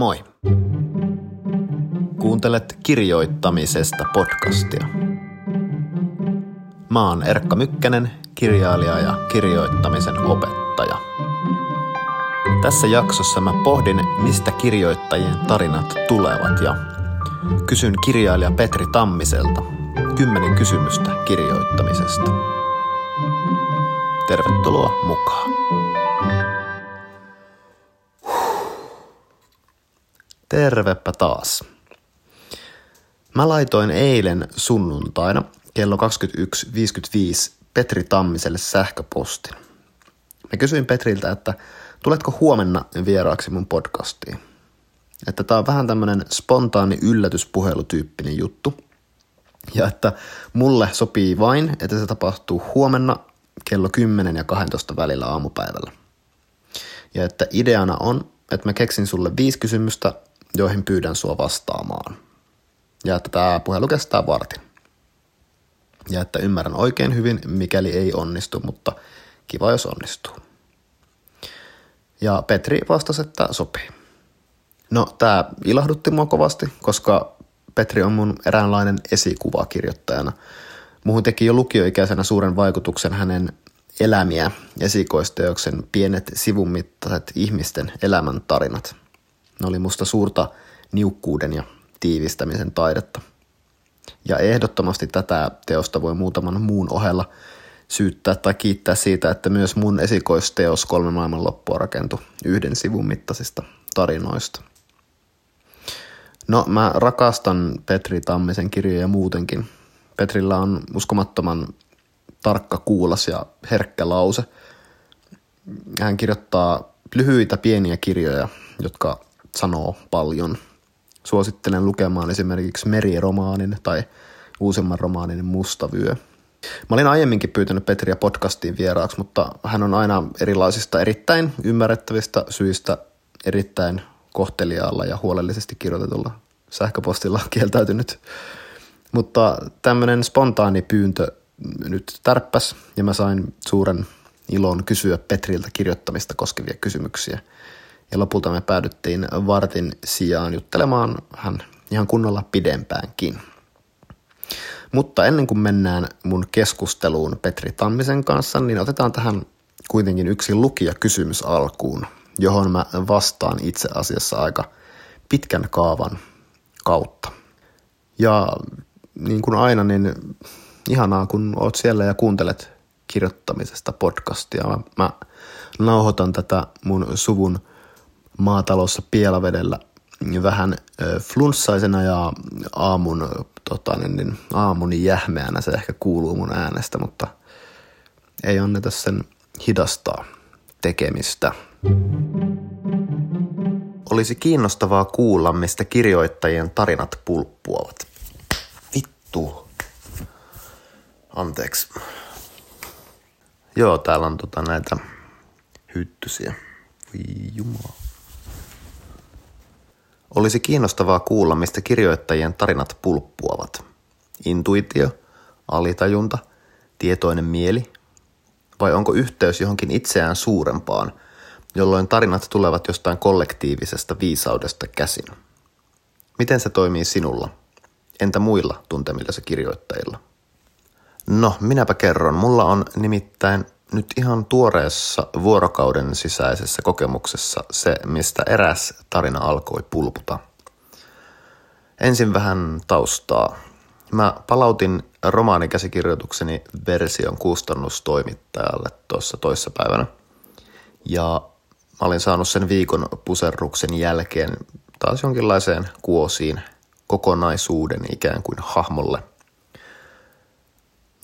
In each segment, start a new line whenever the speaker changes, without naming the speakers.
Moi! Kuuntelet kirjoittamisesta podcastia. Mä oon Erkka Mykkänen, kirjailija ja kirjoittamisen opettaja. Tässä jaksossa mä pohdin, mistä kirjoittajien tarinat tulevat ja kysyn kirjailija Petri Tammiselta kymmenen kysymystä kirjoittamisesta. Tervetuloa mukaan. Tervepä taas. Mä laitoin eilen sunnuntaina kello 21.55 Petri Tammiselle sähköpostin. Mä kysyin Petriltä, että tuletko huomenna vieraaksi mun podcastiin. Että tää on vähän tämmönen spontaani yllätyspuhelutyyppinen juttu. Ja että mulle sopii vain, että se tapahtuu huomenna kello 10 ja 12 välillä aamupäivällä. Ja että ideana on, että mä keksin sulle viisi kysymystä, joihin pyydän sua vastaamaan. Ja että tämä puhelu kestää vartin. Ja että ymmärrän oikein hyvin, mikäli ei onnistu, mutta kiva jos onnistuu. Ja Petri vastasi, että sopii. No, tämä ilahdutti mua kovasti, koska Petri on mun eräänlainen esikuva kirjoittajana. Muuhun teki jo lukioikäisenä suuren vaikutuksen hänen elämiä esikoisteoksen pienet sivummittaiset ihmisten elämäntarinat. Ne oli musta suurta niukkuuden ja tiivistämisen taidetta. Ja ehdottomasti tätä teosta voi muutaman muun ohella syyttää tai kiittää siitä, että myös mun esikoisteos kolme maailmanloppua rakentui yhden sivun mittaisista tarinoista. No, mä rakastan Petri Tammisen kirjoja muutenkin. Petrillä on uskomattoman tarkka kuulas ja herkkä lause. Hän kirjoittaa lyhyitä pieniä kirjoja, jotka sanoo paljon. Suosittelen lukemaan esimerkiksi Meriromaanin tai uusimman romaanin Mustavyö. Mä olin aiemminkin pyytänyt Petriä podcastiin vieraaksi, mutta hän on aina erilaisista erittäin ymmärrettävistä syistä erittäin kohteliaalla ja huolellisesti kirjoitetulla sähköpostilla kieltäytynyt. Mutta tämmöinen spontaani pyyntö nyt tärppäs ja mä sain suuren ilon kysyä Petriltä kirjoittamista koskevia kysymyksiä – ja lopulta me päädyttiin vartin sijaan juttelemaan hän ihan kunnolla pidempäänkin. Mutta ennen kuin mennään mun keskusteluun Petri Tammisen kanssa, niin otetaan tähän kuitenkin yksi lukijakysymys alkuun, johon mä vastaan itse asiassa aika pitkän kaavan kautta. Ja niin kuin aina, niin ihanaa kun oot siellä ja kuuntelet kirjoittamisesta podcastia. Mä, mä nauhoitan tätä mun suvun maatalossa Pielavedellä vähän flunssaisena ja aamun, tota, niin, niin, aamuni jähmeänä se ehkä kuuluu mun äänestä, mutta ei anneta sen hidastaa tekemistä. Olisi kiinnostavaa kuulla, mistä kirjoittajien tarinat pulppuavat. Vittu. Anteeksi. Joo, täällä on tota näitä hyttysiä. Voi jumala. Olisi kiinnostavaa kuulla, mistä kirjoittajien tarinat pulppuavat. Intuitio, alitajunta, tietoinen mieli, vai onko yhteys johonkin itseään suurempaan, jolloin tarinat tulevat jostain kollektiivisesta viisaudesta käsin? Miten se toimii sinulla? Entä muilla tuntemillasi kirjoittajilla? No, minäpä kerron. Mulla on nimittäin nyt ihan tuoreessa vuorokauden sisäisessä kokemuksessa se, mistä eräs tarina alkoi pulputa. Ensin vähän taustaa. Mä palautin romaanikäsikirjoitukseni version kustannustoimittajalle tuossa toissapäivänä. Ja mä olin saanut sen viikon puserruksen jälkeen taas jonkinlaiseen kuosiin kokonaisuuden ikään kuin hahmolle.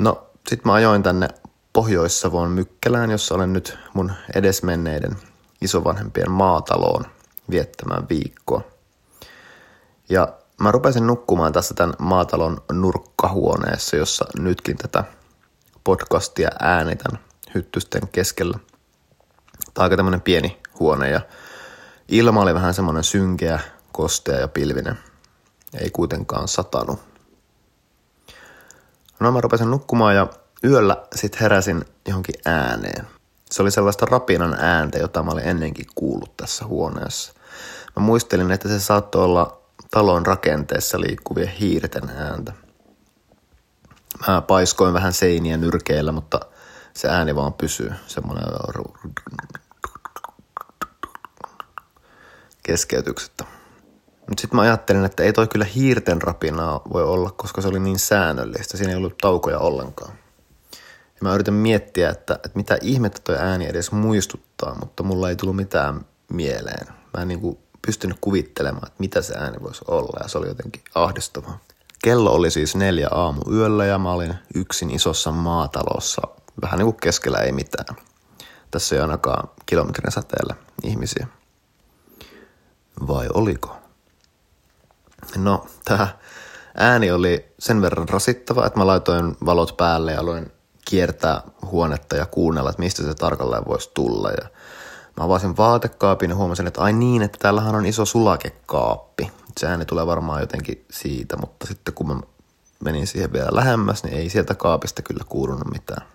No, sit mä ajoin tänne Pohjois-Savon Mykkälään, jossa olen nyt mun edesmenneiden isovanhempien maataloon viettämään viikkoa. Ja mä rupesin nukkumaan tässä tämän maatalon nurkkahuoneessa, jossa nytkin tätä podcastia äänitän hyttysten keskellä. Tämä on aika tämmönen pieni huone ja ilma oli vähän semmoinen synkeä, kostea ja pilvinen. Ei kuitenkaan satanut. No mä rupesin nukkumaan ja yöllä sitten heräsin johonkin ääneen. Se oli sellaista rapinan ääntä, jota mä olin ennenkin kuullut tässä huoneessa. Mä muistelin, että se saattoi olla talon rakenteessa liikkuvien hiirten ääntä. Mä paiskoin vähän seiniä nyrkeillä, mutta se ääni vaan pysyy. Semmoinen keskeytyksettä. Mutta sitten mä ajattelin, että ei toi kyllä hiirten rapinaa voi olla, koska se oli niin säännöllistä. Siinä ei ollut taukoja ollenkaan. Ja mä yritän miettiä, että, että mitä ihmettä toi ääni edes muistuttaa, mutta mulla ei tullut mitään mieleen. Mä en niin kuin pystynyt kuvittelemaan, että mitä se ääni voisi olla ja se oli jotenkin ahdistavaa. Kello oli siis neljä aamu yöllä ja mä olin yksin isossa maatalossa, vähän niin kuin keskellä ei mitään. Tässä ei ainakaan kilometrin säteellä ihmisiä. Vai oliko? No, tämä ääni oli sen verran rasittava, että mä laitoin valot päälle ja aloin kiertää huonetta ja kuunnella, että mistä se tarkalleen voisi tulla. Ja mä avasin vaatekaapin ja huomasin, että ai niin, että täällähän on iso sulakekaappi. Se ääni tulee varmaan jotenkin siitä, mutta sitten kun mä menin siihen vielä lähemmäs, niin ei sieltä kaapista kyllä kuulunut mitään.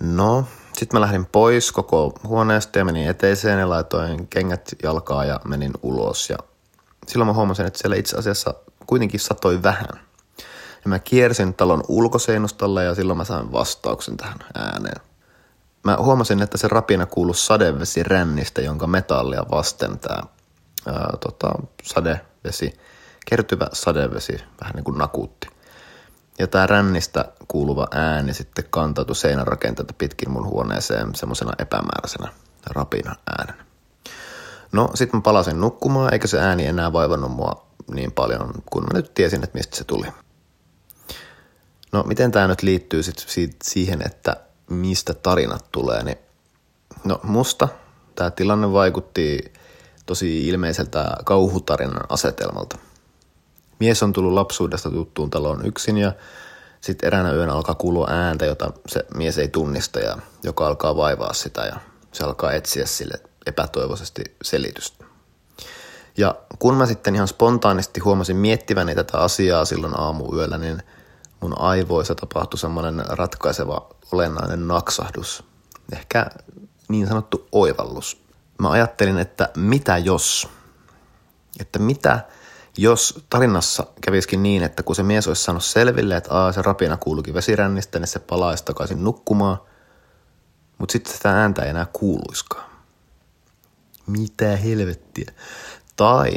No, sitten mä lähdin pois koko huoneesta ja menin eteiseen ja laitoin kengät jalkaa ja menin ulos. Ja silloin mä huomasin, että siellä itse asiassa kuitenkin satoi vähän. Ja mä kiersin talon ulkoseinustalle ja silloin mä sain vastauksen tähän ääneen. Mä huomasin, että se rapina kuului sadevesirännistä, jonka metallia vasten tämä tota, sadevesi, kertyvä sadevesi vähän niin kuin nakuutti. Ja tämä rännistä kuuluva ääni sitten kantautui seinärakenteelta pitkin mun huoneeseen semmoisena epämääräisenä rapina äänen. No, sitten mä palasin nukkumaan, eikä se ääni enää vaivannut mua niin paljon, kun mä nyt tiesin, että mistä se tuli. No, miten tämä nyt liittyy sit siihen, että mistä tarinat tulee, niin no musta tämä tilanne vaikutti tosi ilmeiseltä kauhutarinan asetelmalta. Mies on tullut lapsuudesta tuttuun taloon yksin ja sitten eräänä yönä alkaa kuulua ääntä, jota se mies ei tunnista ja joka alkaa vaivaa sitä ja se alkaa etsiä sille epätoivoisesti selitystä. Ja kun mä sitten ihan spontaanisti huomasin miettiväni tätä asiaa silloin aamuyöllä, niin mun aivoissa tapahtui semmoinen ratkaiseva olennainen naksahdus. Ehkä niin sanottu oivallus. Mä ajattelin, että mitä jos, että mitä jos tarinassa käviskin niin, että kun se mies olisi saanut selville, että aa, se rapina kuuluukin vesirännistä, niin se palaisi takaisin nukkumaan, mutta sitten sitä ääntä ei enää kuuluiskaan. Mitä helvettiä. Tai,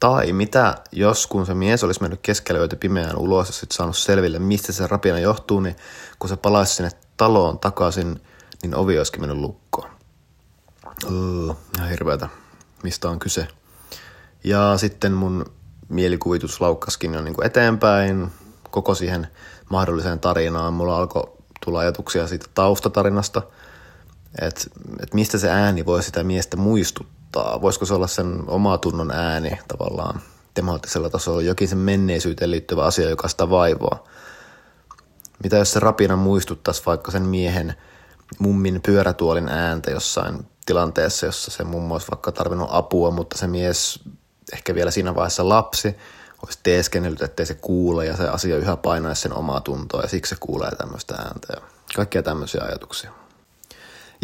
tai mitä jos kun se mies olisi mennyt keskellä yötä pimeään ulos ja sitten saanut selville, mistä se rapina johtuu, niin kun se palaisi sinne taloon takaisin, niin ovi olisikin mennyt lukkoon. Öö, ihan hirveätä. Mistä on kyse? Ja sitten mun mielikuvitus laukkaskin jo niin kuin eteenpäin koko siihen mahdolliseen tarinaan. Mulla alkoi tulla ajatuksia siitä taustatarinasta, että, että mistä se ääni voi sitä miestä muistuttaa. Voisiko se olla sen oma tunnon ääni tavallaan temaattisella tasolla, jokin sen menneisyyteen liittyvä asia, joka sitä vaivoa. Mitä jos se rapina muistuttaisi vaikka sen miehen mummin pyörätuolin ääntä jossain tilanteessa, jossa se mummo olisi vaikka tarvinnut apua, mutta se mies ehkä vielä siinä vaiheessa lapsi olisi teeskennellyt, ettei se kuule ja se asia yhä painaisi sen omaa tuntoa ja siksi se kuulee tämmöistä ääntä ja kaikkia tämmöisiä ajatuksia.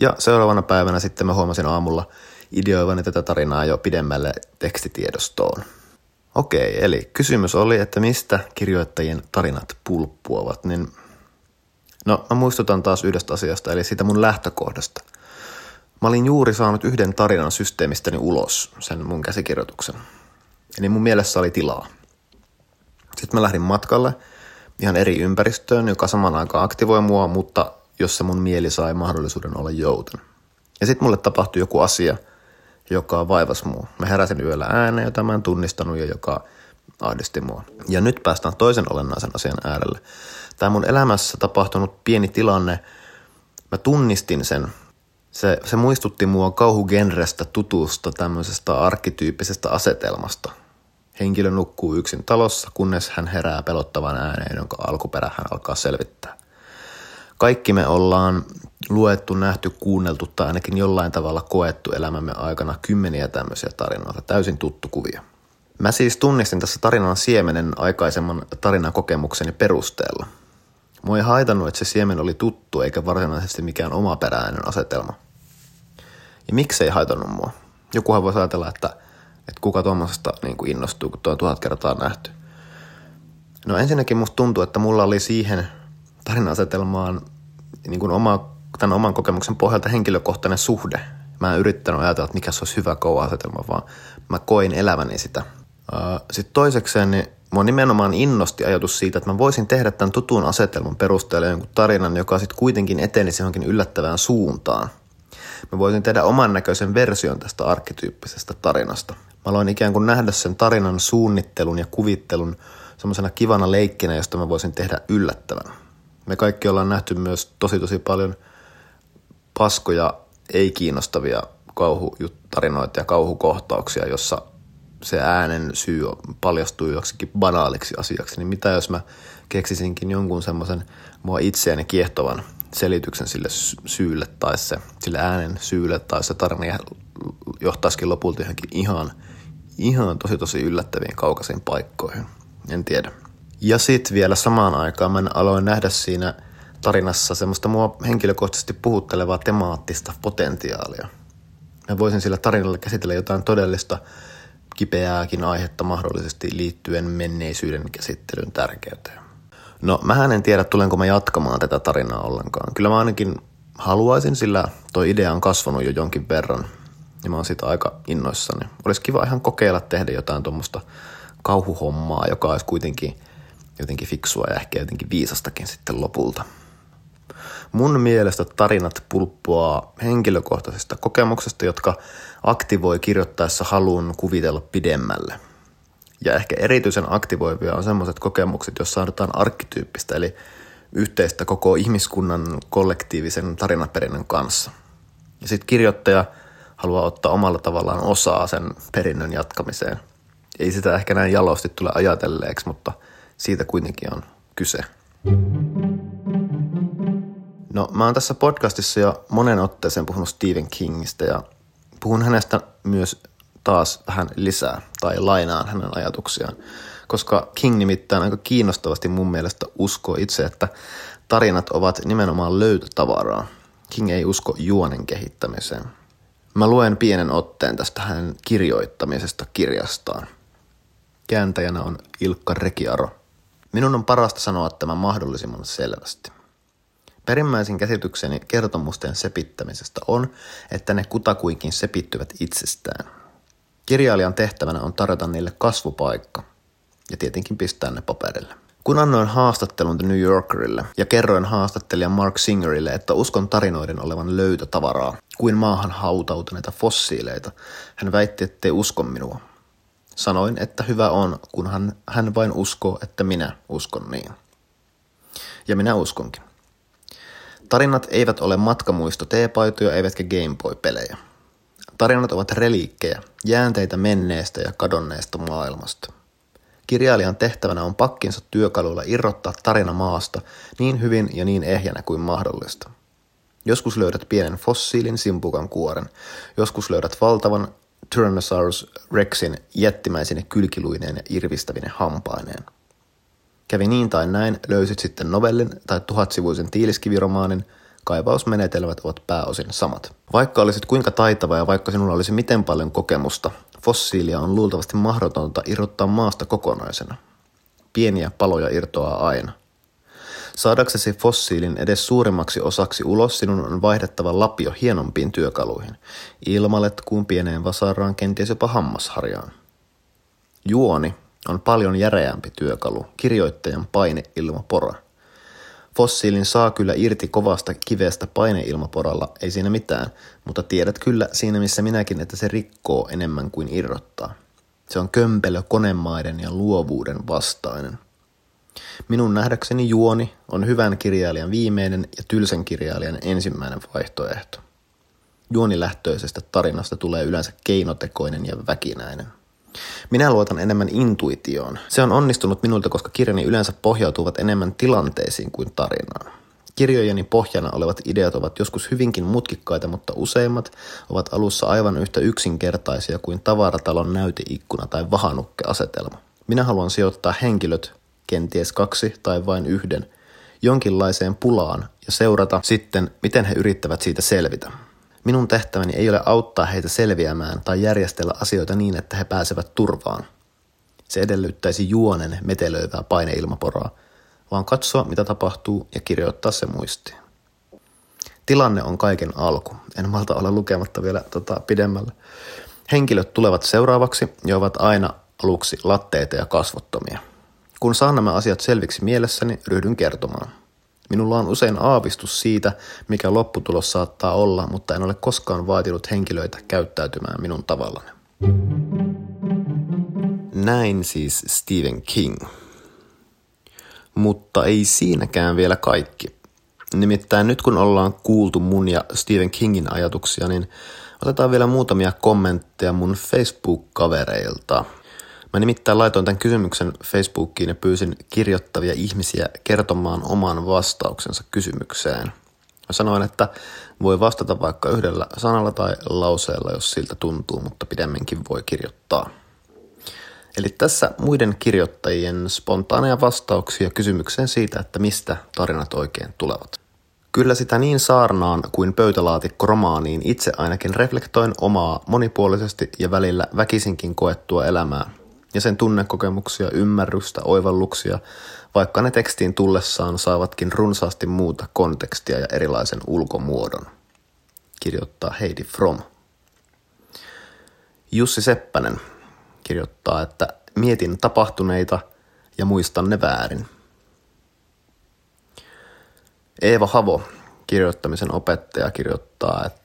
Ja seuraavana päivänä sitten mä huomasin aamulla ideoivani tätä tarinaa jo pidemmälle tekstitiedostoon. Okei, eli kysymys oli, että mistä kirjoittajien tarinat pulppuavat, niin no mä muistutan taas yhdestä asiasta, eli siitä mun lähtökohdasta – Mä olin juuri saanut yhden tarinan systeemistäni ulos, sen mun käsikirjoituksen. Eli mun mielessä oli tilaa. Sitten mä lähdin matkalle ihan eri ympäristöön, joka saman aikaan aktivoi mua, mutta jossa mun mieli sai mahdollisuuden olla jouten. Ja sitten mulle tapahtui joku asia, joka vaivasi mua. Mä heräsin yöllä ääneen, jota mä en tunnistanut ja joka ahdisti mua. Ja nyt päästään toisen olennaisen asian äärelle. Tämä mun elämässä tapahtunut pieni tilanne, mä tunnistin sen se, se muistutti mua kauhugenrestä tutusta tämmöisestä arkkityyppisestä asetelmasta. Henkilö nukkuu yksin talossa, kunnes hän herää pelottavan ääneen, jonka alkuperä hän alkaa selvittää. Kaikki me ollaan luettu, nähty, kuunneltu tai ainakin jollain tavalla koettu elämämme aikana kymmeniä tämmöisiä tarinoita, täysin tuttu kuvia. Mä siis tunnistin tässä tarinan siemenen aikaisemman tarinan kokemukseni perusteella – Mua ei haitannut, että se siemen oli tuttu eikä varsinaisesti mikään omaperäinen asetelma. Ja miksei haitannut mua? Jokuhan voisi ajatella, että, että kuka tuommoisesta niin kuin innostuu, kun tuo on tuhat kertaa nähty. No ensinnäkin musta tuntuu, että mulla oli siihen tarina-asetelmaan niin kuin oma, tämän oman kokemuksen pohjalta henkilökohtainen suhde. Mä en yrittänyt ajatella, että mikä se olisi hyvä kouva-asetelma, vaan mä koin eläväni sitä. Sitten toisekseen, niin mua nimenomaan innosti ajatus siitä, että mä voisin tehdä tämän tutun asetelman perusteella jonkun tarinan, joka sitten kuitenkin etenisi johonkin yllättävään suuntaan. Mä voisin tehdä oman näköisen version tästä arkkityyppisestä tarinasta. Mä aloin ikään kuin nähdä sen tarinan suunnittelun ja kuvittelun semmoisena kivana leikkinä, josta mä voisin tehdä yllättävän. Me kaikki ollaan nähty myös tosi tosi paljon paskoja, ei kiinnostavia kauhutarinoita ja kauhukohtauksia, jossa se äänen syy paljastuu joksikin banaaliksi asiaksi, niin mitä jos mä keksisinkin jonkun semmoisen mua itseäni kiehtovan selityksen sille syylle tai se, sille äänen syylle tai se tarina johtaisikin lopulta johonkin ihan, ihan tosi tosi yllättäviin kaukaisiin paikkoihin. En tiedä. Ja sitten vielä samaan aikaan mä aloin nähdä siinä tarinassa semmoista mua henkilökohtaisesti puhuttelevaa temaattista potentiaalia. Mä voisin sillä tarinalla käsitellä jotain todellista kipeääkin aihetta mahdollisesti liittyen menneisyyden käsittelyn tärkeyteen. No, mä en tiedä, tulenko mä jatkamaan tätä tarinaa ollenkaan. Kyllä mä ainakin haluaisin, sillä toi idea on kasvanut jo jonkin verran. Ja mä oon siitä aika innoissani. Olisi kiva ihan kokeilla tehdä jotain tuommoista kauhuhommaa, joka olisi kuitenkin jotenkin fiksua ja ehkä jotenkin viisastakin sitten lopulta. Mun mielestä tarinat pulppuaa henkilökohtaisesta kokemuksesta, jotka aktivoi kirjoittaessa haluun kuvitella pidemmälle. Ja ehkä erityisen aktivoivia on sellaiset kokemukset, joissa saadaan arkkityyppistä, eli yhteistä koko ihmiskunnan kollektiivisen tarinaperinnön kanssa. Ja sitten kirjoittaja haluaa ottaa omalla tavallaan osaa sen perinnön jatkamiseen. Ei sitä ehkä näin jalosti tule ajatelleeksi, mutta siitä kuitenkin on kyse. No mä oon tässä podcastissa jo monen otteeseen puhunut Stephen Kingistä ja puhun hänestä myös taas vähän lisää tai lainaan hänen ajatuksiaan, koska King nimittäin aika kiinnostavasti mun mielestä uskoo itse, että tarinat ovat nimenomaan löytötavaraa. King ei usko juonen kehittämiseen. Mä luen pienen otteen tästä hänen kirjoittamisesta kirjastaan. Kääntäjänä on Ilkka Rekiaro. Minun on parasta sanoa tämä mahdollisimman selvästi. Perimmäisin käsitykseni kertomusten sepittämisestä on, että ne kutakuinkin sepittyvät itsestään. Kirjailijan tehtävänä on tarjota niille kasvupaikka ja tietenkin pistää ne paperille. Kun annoin haastattelun The New Yorkerille ja kerroin haastattelija Mark Singerille, että uskon tarinoiden olevan löytötavaraa, kuin maahan hautautuneita fossiileita, hän väitti, ettei usko minua. Sanoin, että hyvä on, kunhan hän vain uskoo, että minä uskon niin. Ja minä uskonkin. Tarinat eivät ole matkamuisto teepaitoja eivätkä Gameboy-pelejä. Tarinat ovat reliikkejä, jäänteitä menneestä ja kadonneesta maailmasta. Kirjailijan tehtävänä on pakkinsa työkaluilla irrottaa tarina maasta niin hyvin ja niin ehjänä kuin mahdollista. Joskus löydät pienen fossiilin simpukan kuoren, joskus löydät valtavan Tyrannosaurus Rexin jättimäisine kylkiluineen ja irvistävine hampaineen – Kävi niin tai näin, löysit sitten novellin tai tuhatsivuisen tiiliskiviromaanin, kaivausmenetelmät ovat pääosin samat. Vaikka olisit kuinka taitava ja vaikka sinulla olisi miten paljon kokemusta, fossiilia on luultavasti mahdotonta irrottaa maasta kokonaisena. Pieniä paloja irtoaa aina. Saadaksesi fossiilin edes suurimmaksi osaksi ulos sinun on vaihdettava lapio hienompiin työkaluihin, ilmaletkuun pieneen vasaraan kenties jopa hammasharjaan. Juoni on paljon järeämpi työkalu, kirjoittajan paineilmapora. Fossiilin saa kyllä irti kovasta kivestä paineilmaporalla, ei siinä mitään, mutta tiedät kyllä siinä missä minäkin, että se rikkoo enemmän kuin irrottaa. Se on kömpelö konemaiden ja luovuuden vastainen. Minun nähdäkseni juoni on hyvän kirjailijan viimeinen ja tylsän kirjailijan ensimmäinen vaihtoehto. Juonilähtöisestä tarinasta tulee yleensä keinotekoinen ja väkinäinen. Minä luotan enemmän intuitioon. Se on onnistunut minulta, koska kirjani yleensä pohjautuvat enemmän tilanteisiin kuin tarinaan. Kirjojeni pohjana olevat ideat ovat joskus hyvinkin mutkikkaita, mutta useimmat ovat alussa aivan yhtä yksinkertaisia kuin tavaratalon näyteikkuna tai vahanukkeasetelma. Minä haluan sijoittaa henkilöt, kenties kaksi tai vain yhden, jonkinlaiseen pulaan ja seurata sitten, miten he yrittävät siitä selvitä. Minun tehtäväni ei ole auttaa heitä selviämään tai järjestellä asioita niin, että he pääsevät turvaan. Se edellyttäisi juonen metelöivää paineilmaporaa, vaan katsoa mitä tapahtuu ja kirjoittaa se muistiin. Tilanne on kaiken alku. En malta olla lukematta vielä tota pidemmälle. Henkilöt tulevat seuraavaksi ja ovat aina aluksi latteita ja kasvottomia. Kun saan nämä asiat selviksi mielessäni, ryhdyn kertomaan. Minulla on usein aavistus siitä, mikä lopputulos saattaa olla, mutta en ole koskaan vaatinut henkilöitä käyttäytymään minun tavallani. Näin siis Stephen King. Mutta ei siinäkään vielä kaikki. Nimittäin nyt kun ollaan kuultu mun ja Stephen Kingin ajatuksia, niin otetaan vielä muutamia kommentteja mun Facebook-kavereilta. Mä nimittäin laitoin tämän kysymyksen Facebookiin ja pyysin kirjoittavia ihmisiä kertomaan oman vastauksensa kysymykseen. Mä sanoin, että voi vastata vaikka yhdellä sanalla tai lauseella, jos siltä tuntuu, mutta pidemminkin voi kirjoittaa. Eli tässä muiden kirjoittajien spontaaneja vastauksia kysymykseen siitä, että mistä tarinat oikein tulevat. Kyllä sitä niin saarnaan kuin pöytälaatikko romaaniin itse ainakin reflektoin omaa monipuolisesti ja välillä väkisinkin koettua elämää ja sen tunnekokemuksia, ymmärrystä, oivalluksia, vaikka ne tekstiin tullessaan saavatkin runsaasti muuta kontekstia ja erilaisen ulkomuodon, kirjoittaa Heidi From. Jussi Seppänen kirjoittaa, että mietin tapahtuneita ja muistan ne väärin. Eeva Havo, kirjoittamisen opettaja, kirjoittaa, että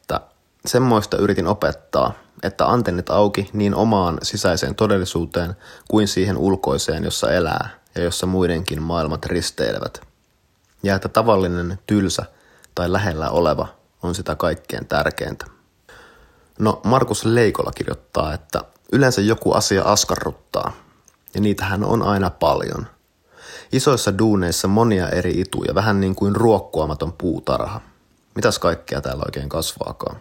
semmoista yritin opettaa, että antennit auki niin omaan sisäiseen todellisuuteen kuin siihen ulkoiseen, jossa elää ja jossa muidenkin maailmat risteilevät. Ja että tavallinen, tylsä tai lähellä oleva on sitä kaikkein tärkeintä. No, Markus Leikola kirjoittaa, että yleensä joku asia askarruttaa, ja niitähän on aina paljon. Isoissa duuneissa monia eri ituja, vähän niin kuin ruokkuamaton puutarha. Mitäs kaikkea täällä oikein kasvaakaan?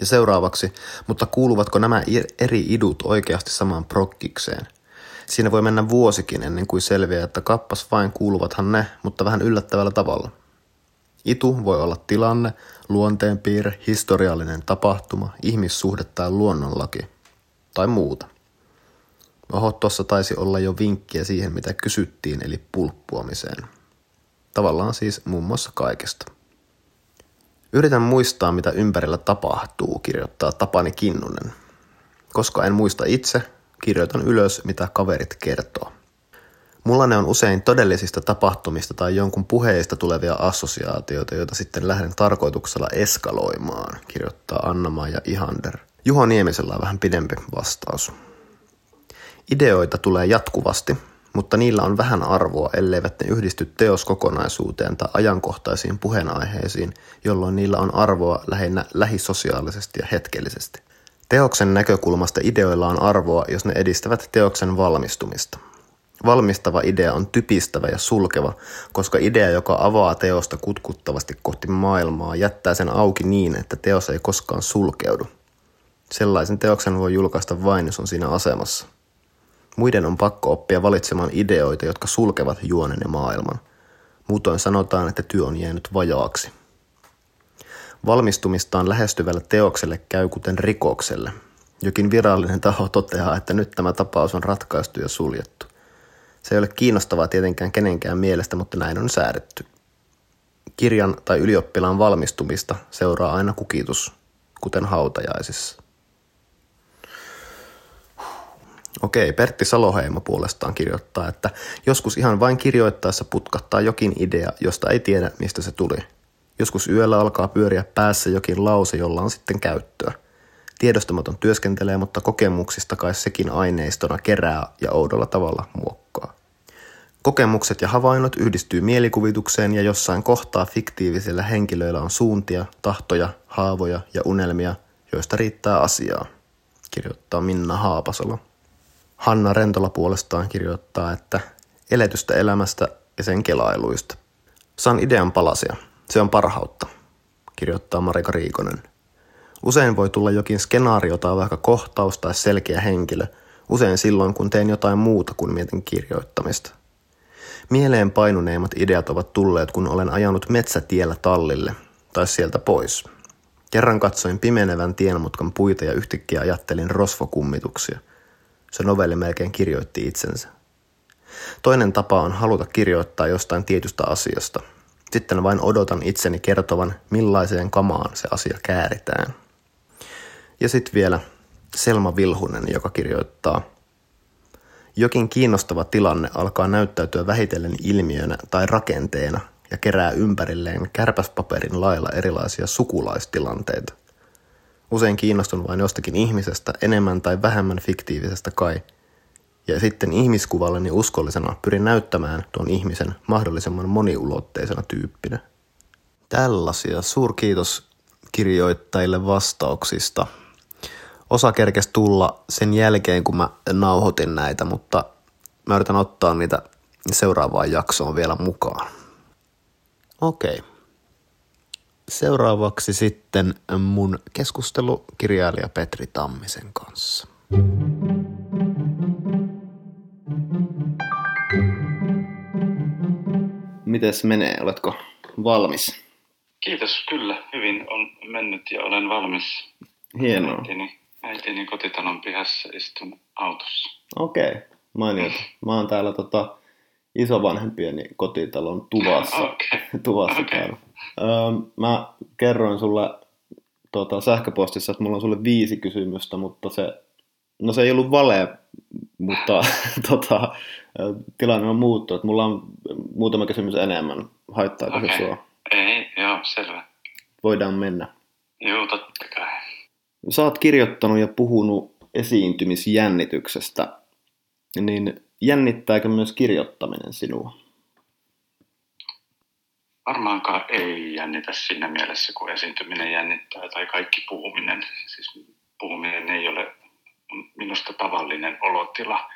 Ja seuraavaksi, mutta kuuluvatko nämä eri idut oikeasti samaan prokkikseen? Siinä voi mennä vuosikin ennen kuin selviää, että kappas vain kuuluvathan ne, mutta vähän yllättävällä tavalla. Itu voi olla tilanne, luonteenpiirre, historiallinen tapahtuma, ihmissuhde tai luonnonlaki. Tai muuta. Oho, tuossa taisi olla jo vinkkiä siihen, mitä kysyttiin, eli pulppuamiseen. Tavallaan siis muun muassa kaikesta. Yritän muistaa, mitä ympärillä tapahtuu, kirjoittaa Tapani Kinnunen. Koska en muista itse, kirjoitan ylös, mitä kaverit kertoo. Mulla ne on usein todellisista tapahtumista tai jonkun puheista tulevia assosiaatioita, joita sitten lähden tarkoituksella eskaloimaan, kirjoittaa anna ja Ihander. Juho Niemisellä on vähän pidempi vastaus. Ideoita tulee jatkuvasti, mutta niillä on vähän arvoa, elleivät ne yhdisty teoskokonaisuuteen tai ajankohtaisiin puheenaiheisiin, jolloin niillä on arvoa lähinnä lähisosiaalisesti ja hetkellisesti. Teoksen näkökulmasta ideoilla on arvoa, jos ne edistävät teoksen valmistumista. Valmistava idea on typistävä ja sulkeva, koska idea, joka avaa teosta kutkuttavasti kohti maailmaa, jättää sen auki niin, että teos ei koskaan sulkeudu. Sellaisen teoksen voi julkaista vain, jos on siinä asemassa. Muiden on pakko oppia valitsemaan ideoita, jotka sulkevat juonen ja maailman. Muutoin sanotaan, että työ on jäänyt vajaaksi. Valmistumistaan lähestyvälle teokselle käy kuten rikokselle. Jokin virallinen taho toteaa, että nyt tämä tapaus on ratkaistu ja suljettu. Se ei ole kiinnostavaa tietenkään kenenkään mielestä, mutta näin on säädetty. Kirjan tai ylioppilaan valmistumista seuraa aina kukitus, kuten hautajaisissa. Okei, Pertti Saloheimo puolestaan kirjoittaa, että joskus ihan vain kirjoittaessa putkattaa jokin idea, josta ei tiedä, mistä se tuli. Joskus yöllä alkaa pyöriä päässä jokin lause, jolla on sitten käyttöä. Tiedostamaton työskentelee, mutta kokemuksista kai sekin aineistona kerää ja oudolla tavalla muokkaa. Kokemukset ja havainnot yhdistyy mielikuvitukseen ja jossain kohtaa fiktiivisillä henkilöillä on suuntia, tahtoja, haavoja ja unelmia, joista riittää asiaa, kirjoittaa Minna Haapasalo. Hanna Rentola puolestaan kirjoittaa, että eletystä elämästä ja sen kelailuista. Saan idean palasia. Se on parhautta, kirjoittaa Marika Riikonen. Usein voi tulla jokin skenaario tai vaikka kohtaus tai selkeä henkilö, usein silloin kun teen jotain muuta kuin mietin kirjoittamista. Mieleen painuneimmat ideat ovat tulleet, kun olen ajanut metsätiellä tallille tai sieltä pois. Kerran katsoin pimenevän tienmutkan puita ja yhtäkkiä ajattelin rosvokummituksia. Se novelli melkein kirjoitti itsensä. Toinen tapa on haluta kirjoittaa jostain tietystä asiasta. Sitten vain odotan itseni kertovan, millaiseen kamaan se asia kääritään. Ja sitten vielä Selma Vilhunen, joka kirjoittaa – jokin kiinnostava tilanne alkaa näyttäytyä vähitellen ilmiönä tai rakenteena ja kerää ympärilleen kärpäspaperin lailla erilaisia sukulaistilanteita. Usein kiinnostun vain jostakin ihmisestä, enemmän tai vähemmän fiktiivisestä kai. Ja sitten ihmiskuvalleni uskollisena pyrin näyttämään tuon ihmisen mahdollisimman moniulotteisena tyyppinä. Tällaisia. Suurkiitos kirjoittajille vastauksista. Osa kerkesi tulla sen jälkeen, kun mä nauhoitin näitä, mutta mä yritän ottaa niitä seuraavaan jaksoon vielä mukaan. Okei. Seuraavaksi sitten mun keskustelu kirjailija Petri Tammisen kanssa. Mites menee? Oletko valmis?
Kiitos, kyllä. Hyvin on mennyt ja olen valmis.
Hienoa.
Äitini, äitini kotitalon pihassa istun autossa.
Okei, okay. mainiota. Mä oon täällä tota, isovanhempieni kotitalon tuvassa.
Okay.
tuvassa
Okei.
täällä. Mä kerroin sulle tota, sähköpostissa, että mulla on sulle viisi kysymystä, mutta se, no se ei ollut vale, mutta tota, tilanne on muuttunut. että Mulla on muutama kysymys enemmän. Haittaako
Okei.
se sua?
Ei, joo, selvä.
Voidaan mennä.
Joo, totta kai.
Sä oot kirjoittanut ja puhunut esiintymisjännityksestä, niin jännittääkö myös kirjoittaminen sinua?
Varmaankaan ei jännitä siinä mielessä, kun esiintyminen jännittää tai kaikki puhuminen. Siis puhuminen ei ole minusta tavallinen olotila.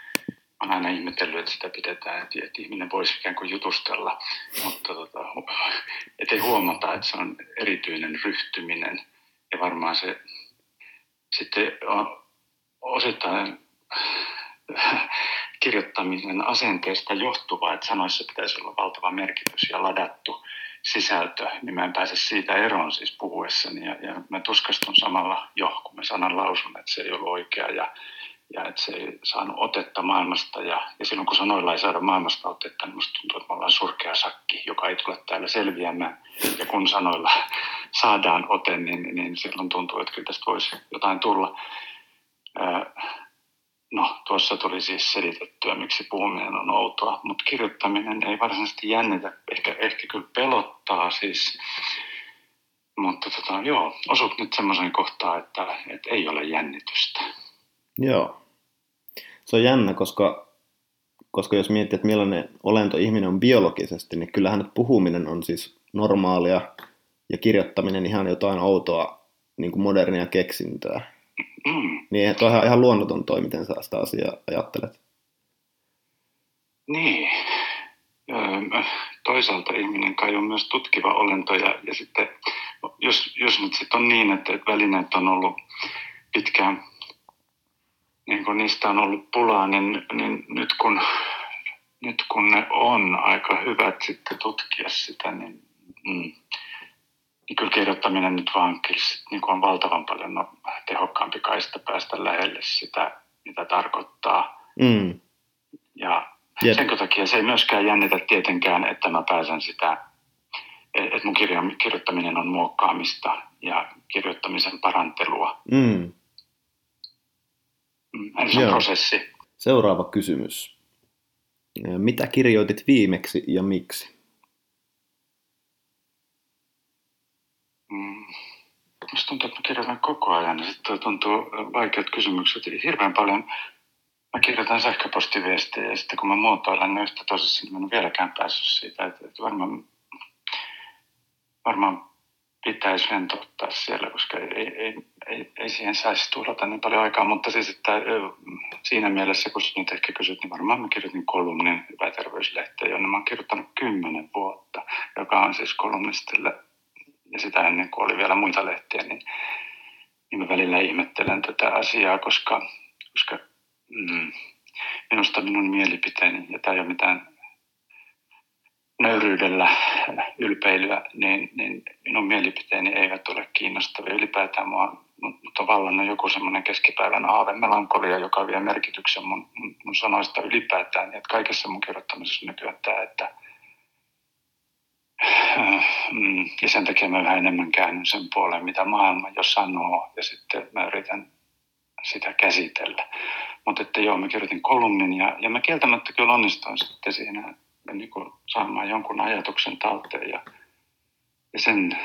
Olen aina ihmetellyt, että sitä pidetään, että ihminen voisi ikään kuin jutustella, mutta tota, ettei huomata, että se on erityinen ryhtyminen. Ja varmaan se sitten on osittain kirjoittamisen asenteesta johtuva, että sanoissa pitäisi olla valtava merkitys ja ladattu sisältö, niin mä en pääse siitä eroon siis puhuessani. Ja, ja mä tuskastun samalla jo, kun mä sanan lausun, että se ei ollut oikea ja, ja että se ei saanut otetta maailmasta. Ja, ja silloin kun sanoilla ei saada maailmasta otetta, niin musta tuntuu, että me ollaan surkea sakki, joka ei tule täällä selviämään. Ja kun sanoilla saadaan ote, niin, niin silloin tuntuu, että kyllä tästä voisi jotain tulla. No, tuossa tuli siis selitettyä, miksi puhuminen on outoa, mutta kirjoittaminen ei varsinaisesti jännitä, ehkä, ehkä kyllä pelottaa siis, mutta tota, joo, osut nyt semmoisen kohtaan, että, että ei ole jännitystä.
Joo. Se on jännä, koska, koska jos miettii, että millainen olento ihminen on biologisesti, niin kyllähän puhuminen on siis normaalia ja kirjoittaminen ihan jotain outoa niin kuin modernia keksintöä.
Mm,
Niin tuo on ihan, luonnoton toi, miten sä sitä asiaa ajattelet.
niin. Öö, toisaalta ihminen kai on myös tutkiva olento ja, ja sitten jos, jos nyt sitten on niin, että, että välineet on ollut pitkään, niin kun niistä on ollut pulaa, niin, niin nyt, kun, nyt kun ne on aika hyvät sitten tutkia sitä, niin, mm, kyllä kirjoittaminen nyt vaan kyllä sit, niin kuin on valtavan paljon no, tehokkaampi kaista päästä lähelle sitä, mitä tarkoittaa.
Mm.
Ja
Jep.
sen takia se ei myöskään jännitä tietenkään, että mä pääsen sitä, että mun kirja, kirjoittaminen on muokkaamista ja kirjoittamisen parantelua.
Mm.
Mm, Eli se on
Joo.
prosessi.
Seuraava kysymys. Mitä kirjoitit viimeksi ja miksi?
Mm. Musta tuntuu, että mä kirjoitan koko ajan. ja Sitten tuntuu vaikeat kysymykset. Hirveän paljon mä kirjoitan sähköpostiviestejä ja sitten kun mä muotoilen ne yhtä tosissaan, niin mä en ole vieläkään päässyt siitä. Että, että varmaan, varmaan pitäisi rentouttaa siellä, koska ei, ei, ei, ei siihen saisi tuhlata niin paljon aikaa. Mutta siis, että siinä mielessä, kun nyt ehkä kysyt, niin varmaan mä kirjoitin kolumnin Hyvä terveyslehteen, jonne mä oon kirjoittanut kymmenen vuotta, joka on siis kolumnistille ja sitä ennen kuin oli vielä muita lehtiä, niin, niin mä välillä ihmettelen tätä asiaa, koska, koska mm, minusta minun mielipiteeni, ja tämä ei ole mitään nöyryydellä ylpeilyä, niin, niin minun mielipiteeni eivät ole kiinnostavia. Ylipäätään mua, mutta vallannut joku semmoinen keskipäivän aave, melankolia, joka vie merkityksen mun, mun sanoista ylipäätään. Että kaikessa mun kirjoittamisessa nykyään tämä, että ja sen takia mä vähän enemmän käännyn sen puoleen, mitä maailma jo sanoo, ja sitten mä yritän sitä käsitellä. Mutta että joo, mä kirjoitin kolumnin, ja, ja mä kieltämättä kyllä onnistuin sitten siinä niin kuin saamaan jonkun ajatuksen talteen, ja, ja sen,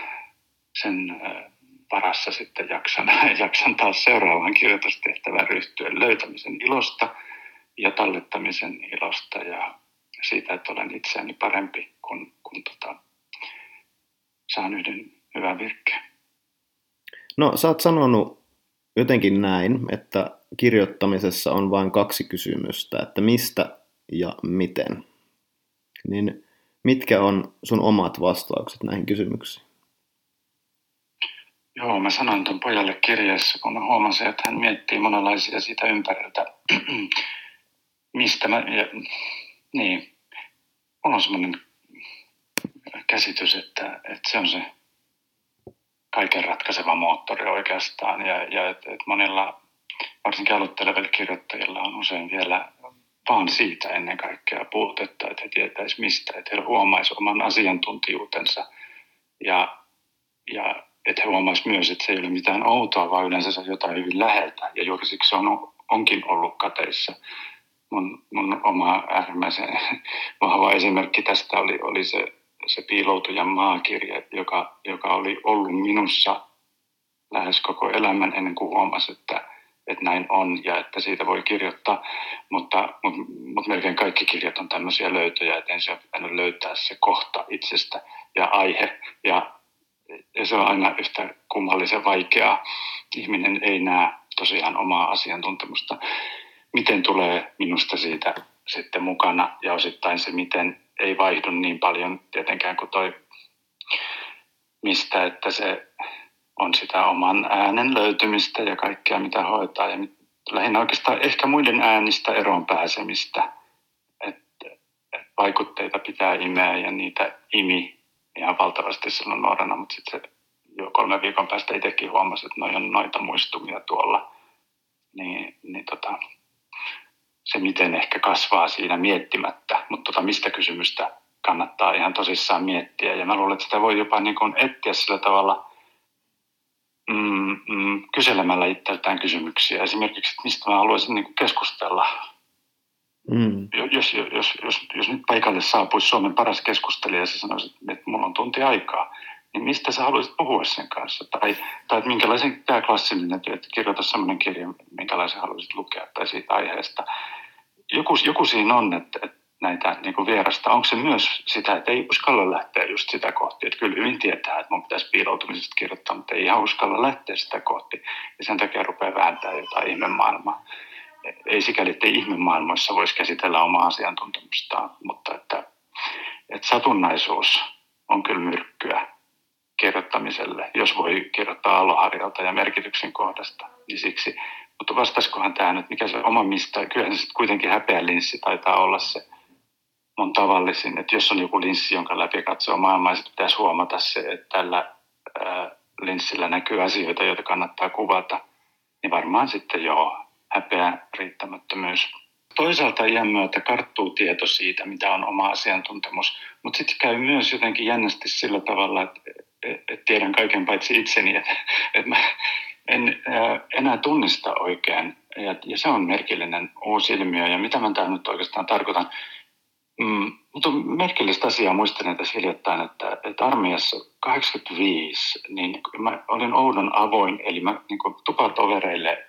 sen varassa sitten jaksan, jaksan taas seuraavaan kirjoitustehtävään ryhtyä löytämisen ilosta ja tallettamisen ilosta ja siitä, että olen itseäni parempi, kun, kun tota, saan yhden hyvän virkkeen.
No, sä oot sanonut jotenkin näin, että kirjoittamisessa on vain kaksi kysymystä, että mistä ja miten. Niin mitkä on sun omat vastaukset näihin kysymyksiin?
Joo, mä sanoin tuon pojalle kirjassa, kun mä huomasin, että hän miettii monenlaisia siitä ympäriltä, mistä mä, ja, niin, mulla on semmoinen käsitys, että, että se on se kaiken ratkaiseva moottori oikeastaan, ja, ja että et monilla, varsinkin aloittelevilla kirjoittajilla on usein vielä vaan siitä ennen kaikkea puutetta, että he tietäisi mistä, että he huomaisi oman asiantuntijuutensa ja, ja että he huomaisivat myös, että se ei ole mitään outoa, vaan yleensä se on jotain hyvin läheltä. Ja juuri siksi se on, onkin ollut kateissa. Mun, mun oma äärimmäisen vahva esimerkki tästä oli, oli se, se piiloutujan maakirja, joka, joka oli ollut minussa lähes koko elämän ennen kuin huomasi, että, että näin on ja että siitä voi kirjoittaa. Mutta, mutta, mutta melkein kaikki kirjat on tämmöisiä löytöjä, että ensin on pitänyt löytää se kohta itsestä ja aihe. Ja ja se on aina yhtä kummallisen vaikeaa. Ihminen ei näe tosiaan omaa asiantuntemusta. Miten tulee minusta siitä sitten mukana ja osittain se, miten ei vaihdu niin paljon tietenkään kuin toi mistä, että se on sitä oman äänen löytymistä ja kaikkea, mitä hoitaa. Ja lähinnä oikeastaan ehkä muiden äänistä eroon pääsemistä. Että et vaikutteita pitää imeä ja niitä imi ihan valtavasti silloin nuorena, mutta sitten se jo kolme viikon päästä itsekin huomasi, että noin on noita muistumia tuolla. Niin, niin tota, se miten ehkä kasvaa siinä miettimättä, mutta tota, mistä kysymystä kannattaa ihan tosissaan miettiä. Ja mä luulen, että sitä voi jopa niin kuin etsiä sillä tavalla mm, mm, kyselemällä itseltään kysymyksiä. Esimerkiksi, että mistä mä haluaisin niin kuin keskustella Mm. Jos, jos, jos, jos, jos nyt paikalle saapuisi Suomen paras keskustelija ja se sanoisi, että mulla on tunti aikaa, niin mistä sä haluaisit puhua sen kanssa? Tai, tai että minkälaisen, tämä klassinen, että kirjoita sellainen kirja, minkälaisen haluaisit lukea tai siitä aiheesta. Joku, joku siinä on, että, että näitä niin kuin vierasta, onko se myös sitä, että ei uskalla lähteä just sitä kohti, että kyllä hyvin tietää, että mun pitäisi piiloutumisesta kirjoittaa, mutta ei ihan uskalla lähteä sitä kohti, ja sen takia rupeaa vääntämään jotain ihme maailmaa ei sikäli, että ihmemaailmoissa voisi käsitellä omaa asiantuntemustaan, mutta että, että satunnaisuus on kyllä myrkkyä kirjoittamiselle, jos voi kirjoittaa aloharjalta ja merkityksen kohdasta, niin siksi. Mutta vastaisikohan tämä nyt, mikä se oma mistä, kyllähän se kuitenkin häpeä linssi taitaa olla se mun tavallisin, että jos on joku linssi, jonka läpi katsoo maailmaa, sitten pitäisi huomata se, että tällä ää, linssillä näkyy asioita, joita kannattaa kuvata, niin varmaan sitten joo, häpeä, riittämättömyys. Toisaalta iän myötä karttuu tieto siitä, mitä on oma asiantuntemus, mutta sitten käy myös jotenkin jännästi sillä tavalla, että, että tiedän kaiken paitsi itseni, että, että mä en enää tunnista oikein. Ja, ja se on merkillinen uusi ilmiö. Ja mitä mä tämä nyt oikeastaan tarkoitan? Mm, mutta merkillistä asiaa muistan tässä hiljattain, että, että armeijassa 85, niin mä olin oudon avoin, eli mä niin tupatovereille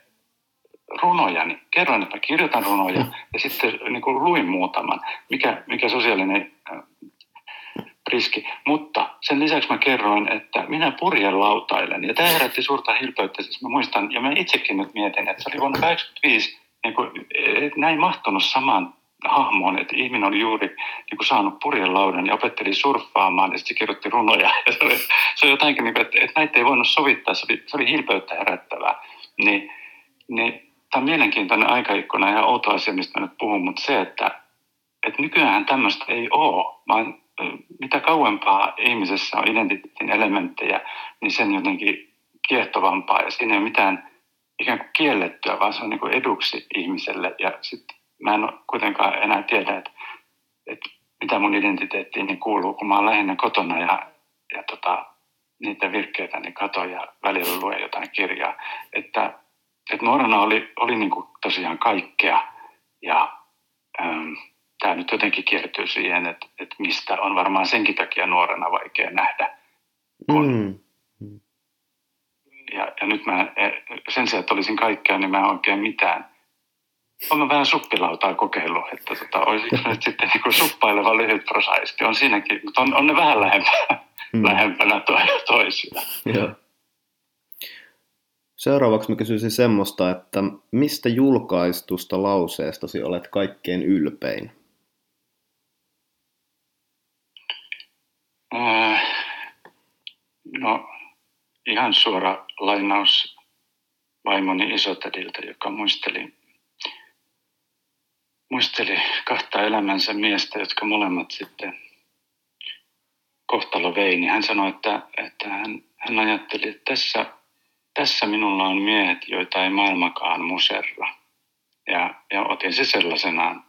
runoja, niin kerroin, että kirjoitan runoja ja sitten niin kuin luin muutaman, mikä, mikä sosiaalinen riski. Mutta sen lisäksi mä kerroin, että minä purjelautailen. Ja tämä herätti suurta hilpeyttä. Siis mä muistan, ja mä itsekin nyt mietin, että se oli vuonna 1985, niin kuin, näin mahtunut samaan hahmoon, että ihminen oli juuri niin kuin saanut purjelaudan ja opetteli surffaamaan ja sitten kirjoitti runoja. Ja se, oli, se oli jotainkin, niin kuin, että, että näitä ei voinut sovittaa, se oli, se oli hilpeyttä herättävää. Niin, niin tämä on mielenkiintoinen aikaikkuna ja outo asia, mistä mä nyt puhun, mutta se, että, että nykyään tämmöistä ei ole, vaan mitä kauempaa ihmisessä on identiteetin elementtejä, niin sen jotenkin kiehtovampaa ja siinä ei ole mitään ikään kuin kiellettyä, vaan se on niin kuin eduksi ihmiselle. Ja sitten mä en kuitenkaan enää tiedä, että, että mitä mun identiteettiin kuuluu, kun mä oon lähinnä kotona ja, ja tota, niitä virkkeitä niin katoin ja välillä luen jotain kirjaa. Että, että nuorena oli, oli niin kuin tosiaan kaikkea ja ähm, tämä nyt jotenkin kiertyy siihen, että, että mistä on varmaan senkin takia nuorena vaikea nähdä. Kun, mm. ja, ja nyt mä, e, sen sijaan, että olisin kaikkea, niin mä en oikein mitään. Olen vähän suppilautaa kokeillut, että tota, olisiko nyt sitten niin kuin suppaileva lyhyt prosaisti. On siinäkin, mutta on, on ne vähän lähempänä, mm. lähempänä to, toisiaan. Joo.
Seuraavaksi mä kysyisin semmoista, että mistä julkaistusta lauseestasi olet kaikkein ylpein?
Äh, no, ihan suora lainaus vaimoni isotädiltä, joka muisteli, muisteli kahta elämänsä miestä, jotka molemmat sitten kohtalo vei, niin hän sanoi, että, että hän, hän ajatteli, että tässä, tässä minulla on miehet, joita ei maailmakaan muserra. Ja, ja otin se sellaisenaan,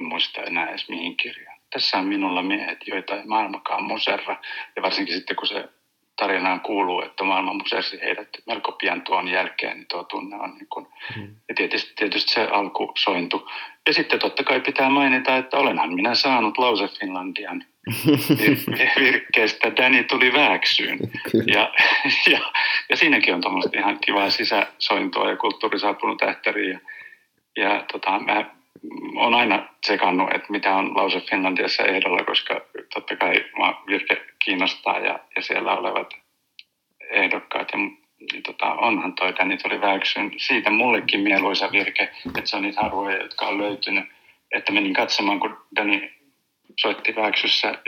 en muista enää edes mihin kirjaan tässä on minulla miehet, joita ei maailmakaan muserra. Ja varsinkin sitten kun se tarinaan kuuluu, että maailma musersi heidät melko pian tuon jälkeen, niin tuo tunne on niin kuin, mm. ja tietysti, tietysti se alku sointu. Ja sitten totta kai pitää mainita, että olenhan minä saanut Lause Finlandian vir- virkkeestä Danny tuli vääksyyn. Ja, ja, ja, siinäkin on tuommoista ihan kivaa sisäsointoa ja kulttuuri saapunut ähtäriin. Ja, ja tota, mä olen aina tsekannut, että mitä on Lause Finlandiassa ehdolla, koska totta kai mä virke kiinnostaa ja, ja siellä olevat ehdokkaat. Ja, niin tota, onhan toi tänne tuli väiksyn. Siitä mullekin mieluisa virke, että se on niitä harvoja, jotka on löytynyt. Että menin katsomaan, kun Dani soitti väiksyssä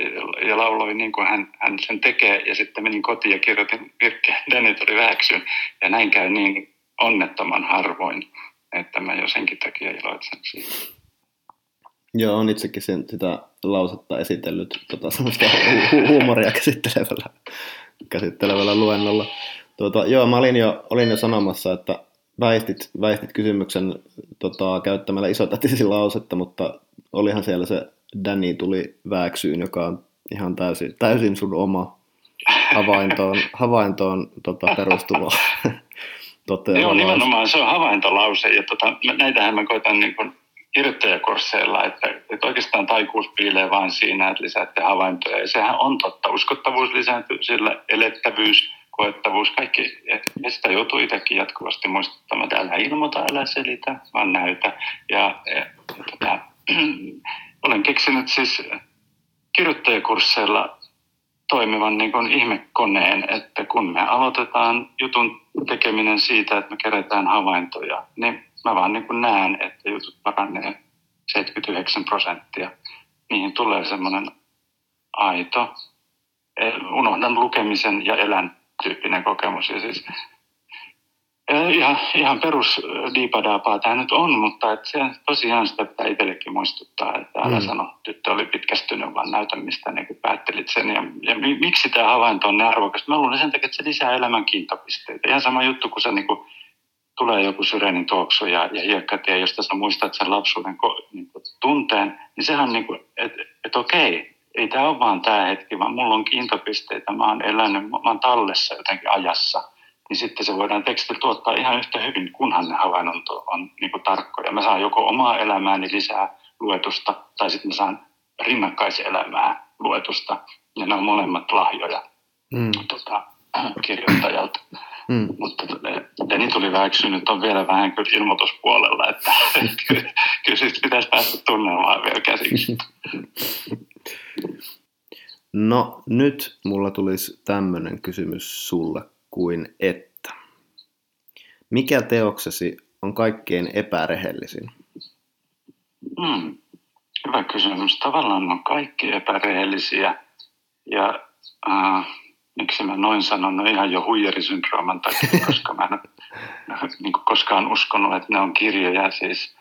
ja lauloi niin kuin hän, hän sen tekee. Ja sitten menin kotiin ja kirjoitin virkkeen, Dani tuli väiksyn. Ja näin käy niin onnettoman harvoin että mä jo senkin takia iloitsen siitä.
Joo, on itsekin sen, sitä lausetta esitellyt tota, semmoista hu- huumoria käsittelevällä, käsittelevällä luennolla. Tuota, joo, mä olin jo, olin jo sanomassa, että väistit, väistit kysymyksen tota, käyttämällä isotätisi lausetta, mutta olihan siellä se Danny tuli vääksyyn, joka on ihan täysin, täysin sun oma havaintoon, havaintoon tota, perustuva
toteava Joo, nimenomaan se on havaintolause ja tota, näitähän mä koitan niin kuin kirjoittajakursseilla, että, että oikeastaan taikuus piilee vain siinä, että lisäätte havaintoja. Ja sehän on totta. Uskottavuus lisääntyy sillä, elettävyys, koettavuus, kaikki. Ja sitä joutuu itsekin jatkuvasti muistuttamaan, että älä ilmoita, älä selitä, vaan näytä. Ja, ja, ja tota, olen keksinyt siis kirjoittajakursseilla toimivan niin kuin ihmekoneen, että kun me aloitetaan jutun tekeminen siitä, että me kerätään havaintoja, niin mä vaan niin kuin näen, että jutut paranee 79 prosenttia. Niihin tulee semmoinen aito, unohdan lukemisen ja elän tyyppinen kokemus. Ja siis Ihan, ihan perus diipadaapaa tämä nyt on, mutta et se, tosiaan sitä pitää itsellekin muistuttaa, että älä mm. sano, tyttö oli pitkästynyt, vaan näytä mistä niin päättelit sen. Ja, ja miksi tämä havainto on niin arvokas? Mä luulen sen takia, että se lisää elämän kiintopisteitä. Ihan sama juttu, kun se niin kuin, tulee joku syrenin tuoksu ja, ja hiekkatie, josta sä muistat sen lapsuuden niin kuin, tunteen, niin sehän niin kuin, että et okei, ei tämä ole vaan tämä hetki, vaan mulla on kiintopisteitä, mä oon elänyt, mä oon tallessa jotenkin ajassa – niin sitten se voidaan tekstillä tuottaa ihan yhtä hyvin, kunhan ne havainnot on niin kuin tarkkoja. Mä saan joko omaa elämääni lisää luetusta, tai sitten mä saan rinnakkaiselämää luetusta, ja ne on molemmat lahjoja mm. tota, kirjoittajalta. Mm. Mutta Deni tuli väiksynyt on vielä vähän kyllä ilmoituspuolella, että kyllä, kyllä pitäisi päästä tunnelmaan vielä käsiksi.
No nyt mulla tulisi tämmöinen kysymys sulle kuin että. Mikä teoksesi on kaikkein epärehellisin?
Hmm. Hyvä kysymys. Tavallaan on kaikki epärehellisiä ja äh, miksi mä noin sanon, no ihan jo huijarisyndrooman takia, koska mä en niin koskaan uskonut, että ne on kirjoja siis.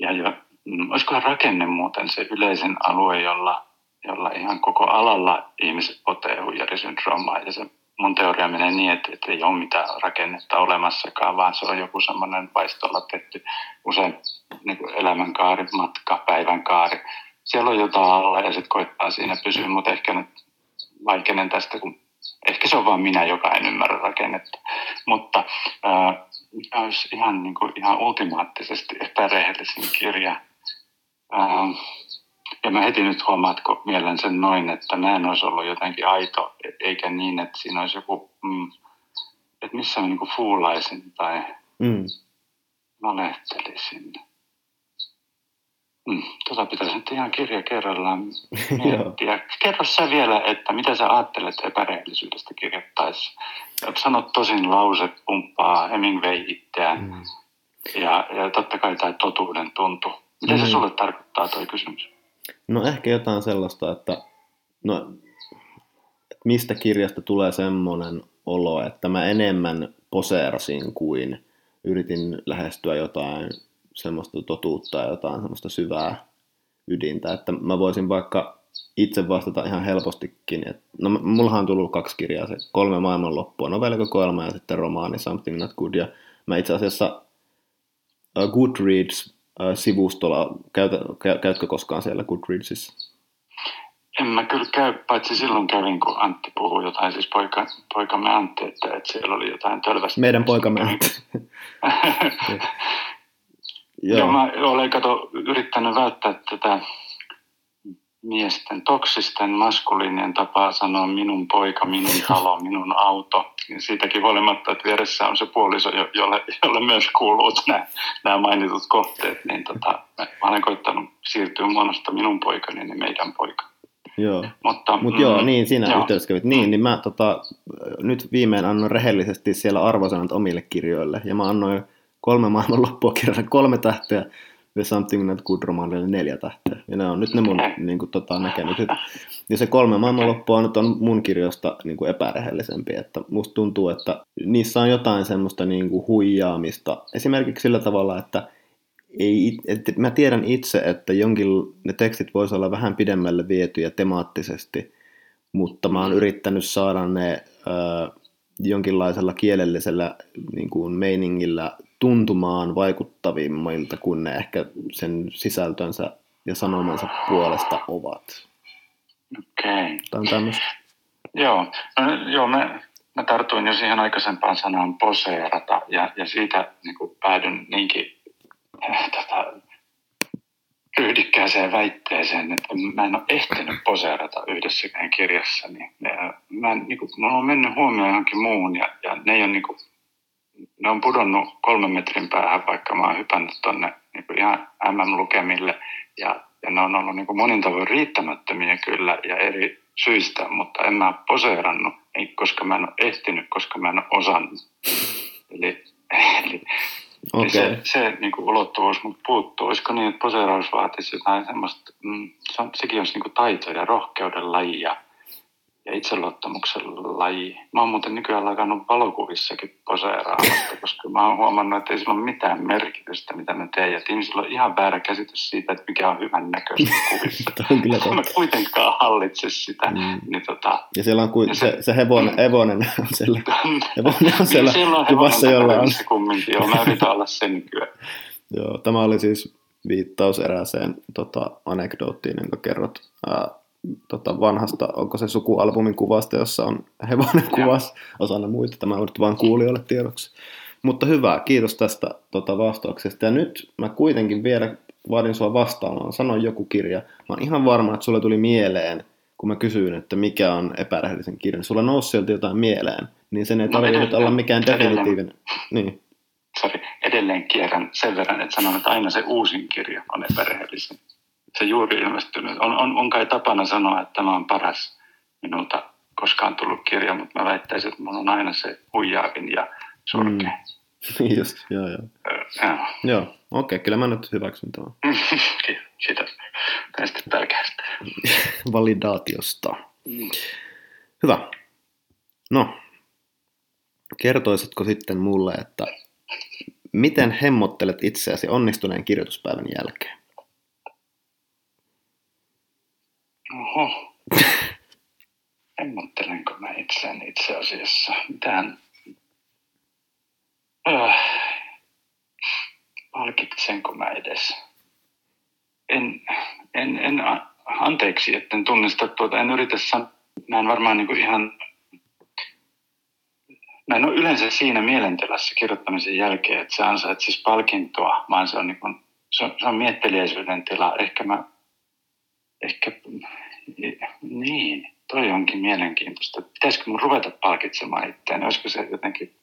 Ja jo, mm, olisikohan rakenne muuten se yleisen alue, jolla jolla ihan koko alalla ihmiset potee huijarisyndroomaa. Ja se mun teoria menee niin, että, että ei ole mitään rakennetta olemassakaan, vaan se on joku semmoinen vaistolla tehty usein niin kuin elämänkaari, matka, päivänkaari. Siellä on jotain alla ja sitten koittaa siinä pysyä, mutta ehkä nyt vaikeinen tästä, kun ehkä se on vain minä, joka en ymmärrä rakennetta. Mutta äh, olisi ihan, niin kuin, ihan ultimaattisesti epärehellisin kirja. Äh, ja mä heti nyt huomaatko mielen sen noin, että mä en olisi ollut jotenkin aito, eikä niin, että siinä olisi joku, mm, että missä mä niin fuulaisin tai mm. valehtelisin. Mm, tota pitäisi nyt ihan kirja kerrallaan miettiä. Kerro sä vielä, että mitä sä ajattelet epärehellisyydestä kirjoittaessa. Sanot tosin lause, pumppaa Hemingway itseään mm. ja, ja totta kai tämä totuuden tuntu. Mitä mm. se sulle tarkoittaa toi kysymys?
No ehkä jotain sellaista, että no, mistä kirjasta tulee semmoinen olo, että mä enemmän poseerasin kuin yritin lähestyä jotain semmoista totuutta ja jotain semmoista syvää ydintä, että mä voisin vaikka itse vastata ihan helpostikin. Että, no, mullahan on tullut kaksi kirjaa, se kolme maailmanloppua, novellikokoelma ja sitten romaani Something Not Good. Ja mä itse asiassa uh, Uh, käytä, käytkö koskaan siellä Goodreadsissa?
En mä kyllä käy, paitsi silloin kävin, kun Antti puhui jotain, siis poika, poikamme Antti, että, että siellä oli jotain tölvästä.
Meidän poikamme Antti.
Joo. Joo, mä olen kato, yrittänyt välttää tätä miesten toksisten maskuliinien tapaa sanoa minun poika, minun talo, minun auto. Ja siitäkin huolimatta, että vieressä on se puoliso, jolle, jolle myös kuuluu nämä, nämä mainitut kohteet, niin tota, mä olen koittanut siirtyä muodosta minun poikani niin meidän poika.
Joo, mutta Mut mm, joo, niin siinä joo. yhteydessä kävit. Niin, niin mä tota, nyt viimein annoin rehellisesti siellä arvosanat omille kirjoille, ja mä annoin kolme maailmanloppua kirjalle kolme tähteä, The Something Not Good romaanille neljä tähteä. Ja ne on nyt ne mun niin kuin, tota, näkemykset. Ja se kolme maailmanloppua nyt on mun kirjoista niin kuin epärehellisempi. Että musta tuntuu, että niissä on jotain semmoista niin kuin huijaamista. Esimerkiksi sillä tavalla, että ei, että mä tiedän itse, että jonkin, ne tekstit voisi olla vähän pidemmälle vietyjä temaattisesti, mutta mä oon yrittänyt saada ne ö, jonkinlaisella kielellisellä niin kuin meiningillä tuntumaan vaikuttavimmilta kuin ne ehkä sen sisältönsä ja sanomansa puolesta ovat.
Okei. Okay.
Tämä on tämmöistä.
Joo, no, joo mä, mä tartuin jo siihen aikaisempaan sanaan poseerata ja, ja siitä niin kuin päädyn niinkin äh, tota, ryhdikkääseen väitteeseen, että mä en ole ehtinyt poseerata yhdessäkään kirjassa. Niin, mä en, niin kuin, mulla on mennyt huomioon johonkin muun ja, ja ne ei ole niin kuin, ne on pudonnut kolmen metrin päähän, vaikka mä oon hypännyt tonne niin kuin ihan MM-lukemille. Ja, ja ne on ollut niin kuin monin tavoin riittämättömiä kyllä ja eri syistä, mutta en mä poseerannut, ei, koska mä en ole ehtinyt, koska mä en ole osannut. Eli, eli, okay. se, se niin kuin ulottuvuus mut puuttuu. Olisiko niin, että poseeraus vaatisi jotain semmoista, mm, se on, sekin olisi niin kuin taito ja rohkeuden laji ja itseluottamuksen laji. Mä oon muuten nykyään alkanut valokuvissakin poseeraamatta, koska mä oon huomannut, että ei sillä ole mitään merkitystä, mitä mä teen. Ja ihmisillä on ihan väärä käsitys siitä, että mikä on hyvän näköistä kuvissa. on kyllä mä kuitenkaan hallitse sitä. Mm. Niin tota,
ja siellä on kuin, se, se, hevonen, mm. hevonen on siellä, hevonen on siellä niin on kuvassa, jolla on.
Kumminkin, joo, mä yritän olla sen nykyään.
joo, tämä oli siis viittaus erääseen tota, anekdoottiin, jonka kerrot. Ää, tota vanhasta, onko se sukualbumin kuvasta, jossa on hevonen kuvas osana muita. Tämä on nyt vain kuulijoille tiedoksi. Mutta hyvä, kiitos tästä tota, vastauksesta. Ja nyt mä kuitenkin vielä vaadin sua vastaamaan. Sanoin joku kirja. Mä oon ihan varma, että sulle tuli mieleen, kun mä kysyin, että mikä on epärehellisen kirjan. Sulla nousi sieltä jotain mieleen, niin sen ei no tarvitse nyt olla mikään definitiivinen. Niin.
Sorry, edelleen kierrän sen verran, että sanon, että aina se uusin kirja on epärehellisen se juuri ilmestynyt. On, on, on kai tapana sanoa, että tämä on paras minulta koskaan tullut kirja, mutta mä väittäisin, että minulla on aina se huijaavin ja surkea.
Mm. Just, joo, joo.
joo.
Joo, okei, okay, kyllä mä nyt hyväksyn tämän.
Kiitos tästä tärkeästä.
Validaatiosta. Mm. Hyvä. No, kertoisitko sitten mulle, että miten hemmottelet itseäsi onnistuneen kirjoituspäivän jälkeen?
Oho. Hemmottelenko mä itseäni itse asiassa? Mitään? Öh. Palkitsenko mä edes? En, en, en, anteeksi, etten tunnista tuota, en yritä sanoa, mä en varmaan niin kuin ihan, mä en ole yleensä siinä mielentilassa kirjoittamisen jälkeen, että se ansaitsisi palkintoa, vaan se on, niin kuin, se on, se on mietteliäisyyden tila. Ehkä mä, ehkä, niin, toi onkin mielenkiintoista. Pitäisikö mun ruveta palkitsemaan itseäni? Olisiko se jotenkin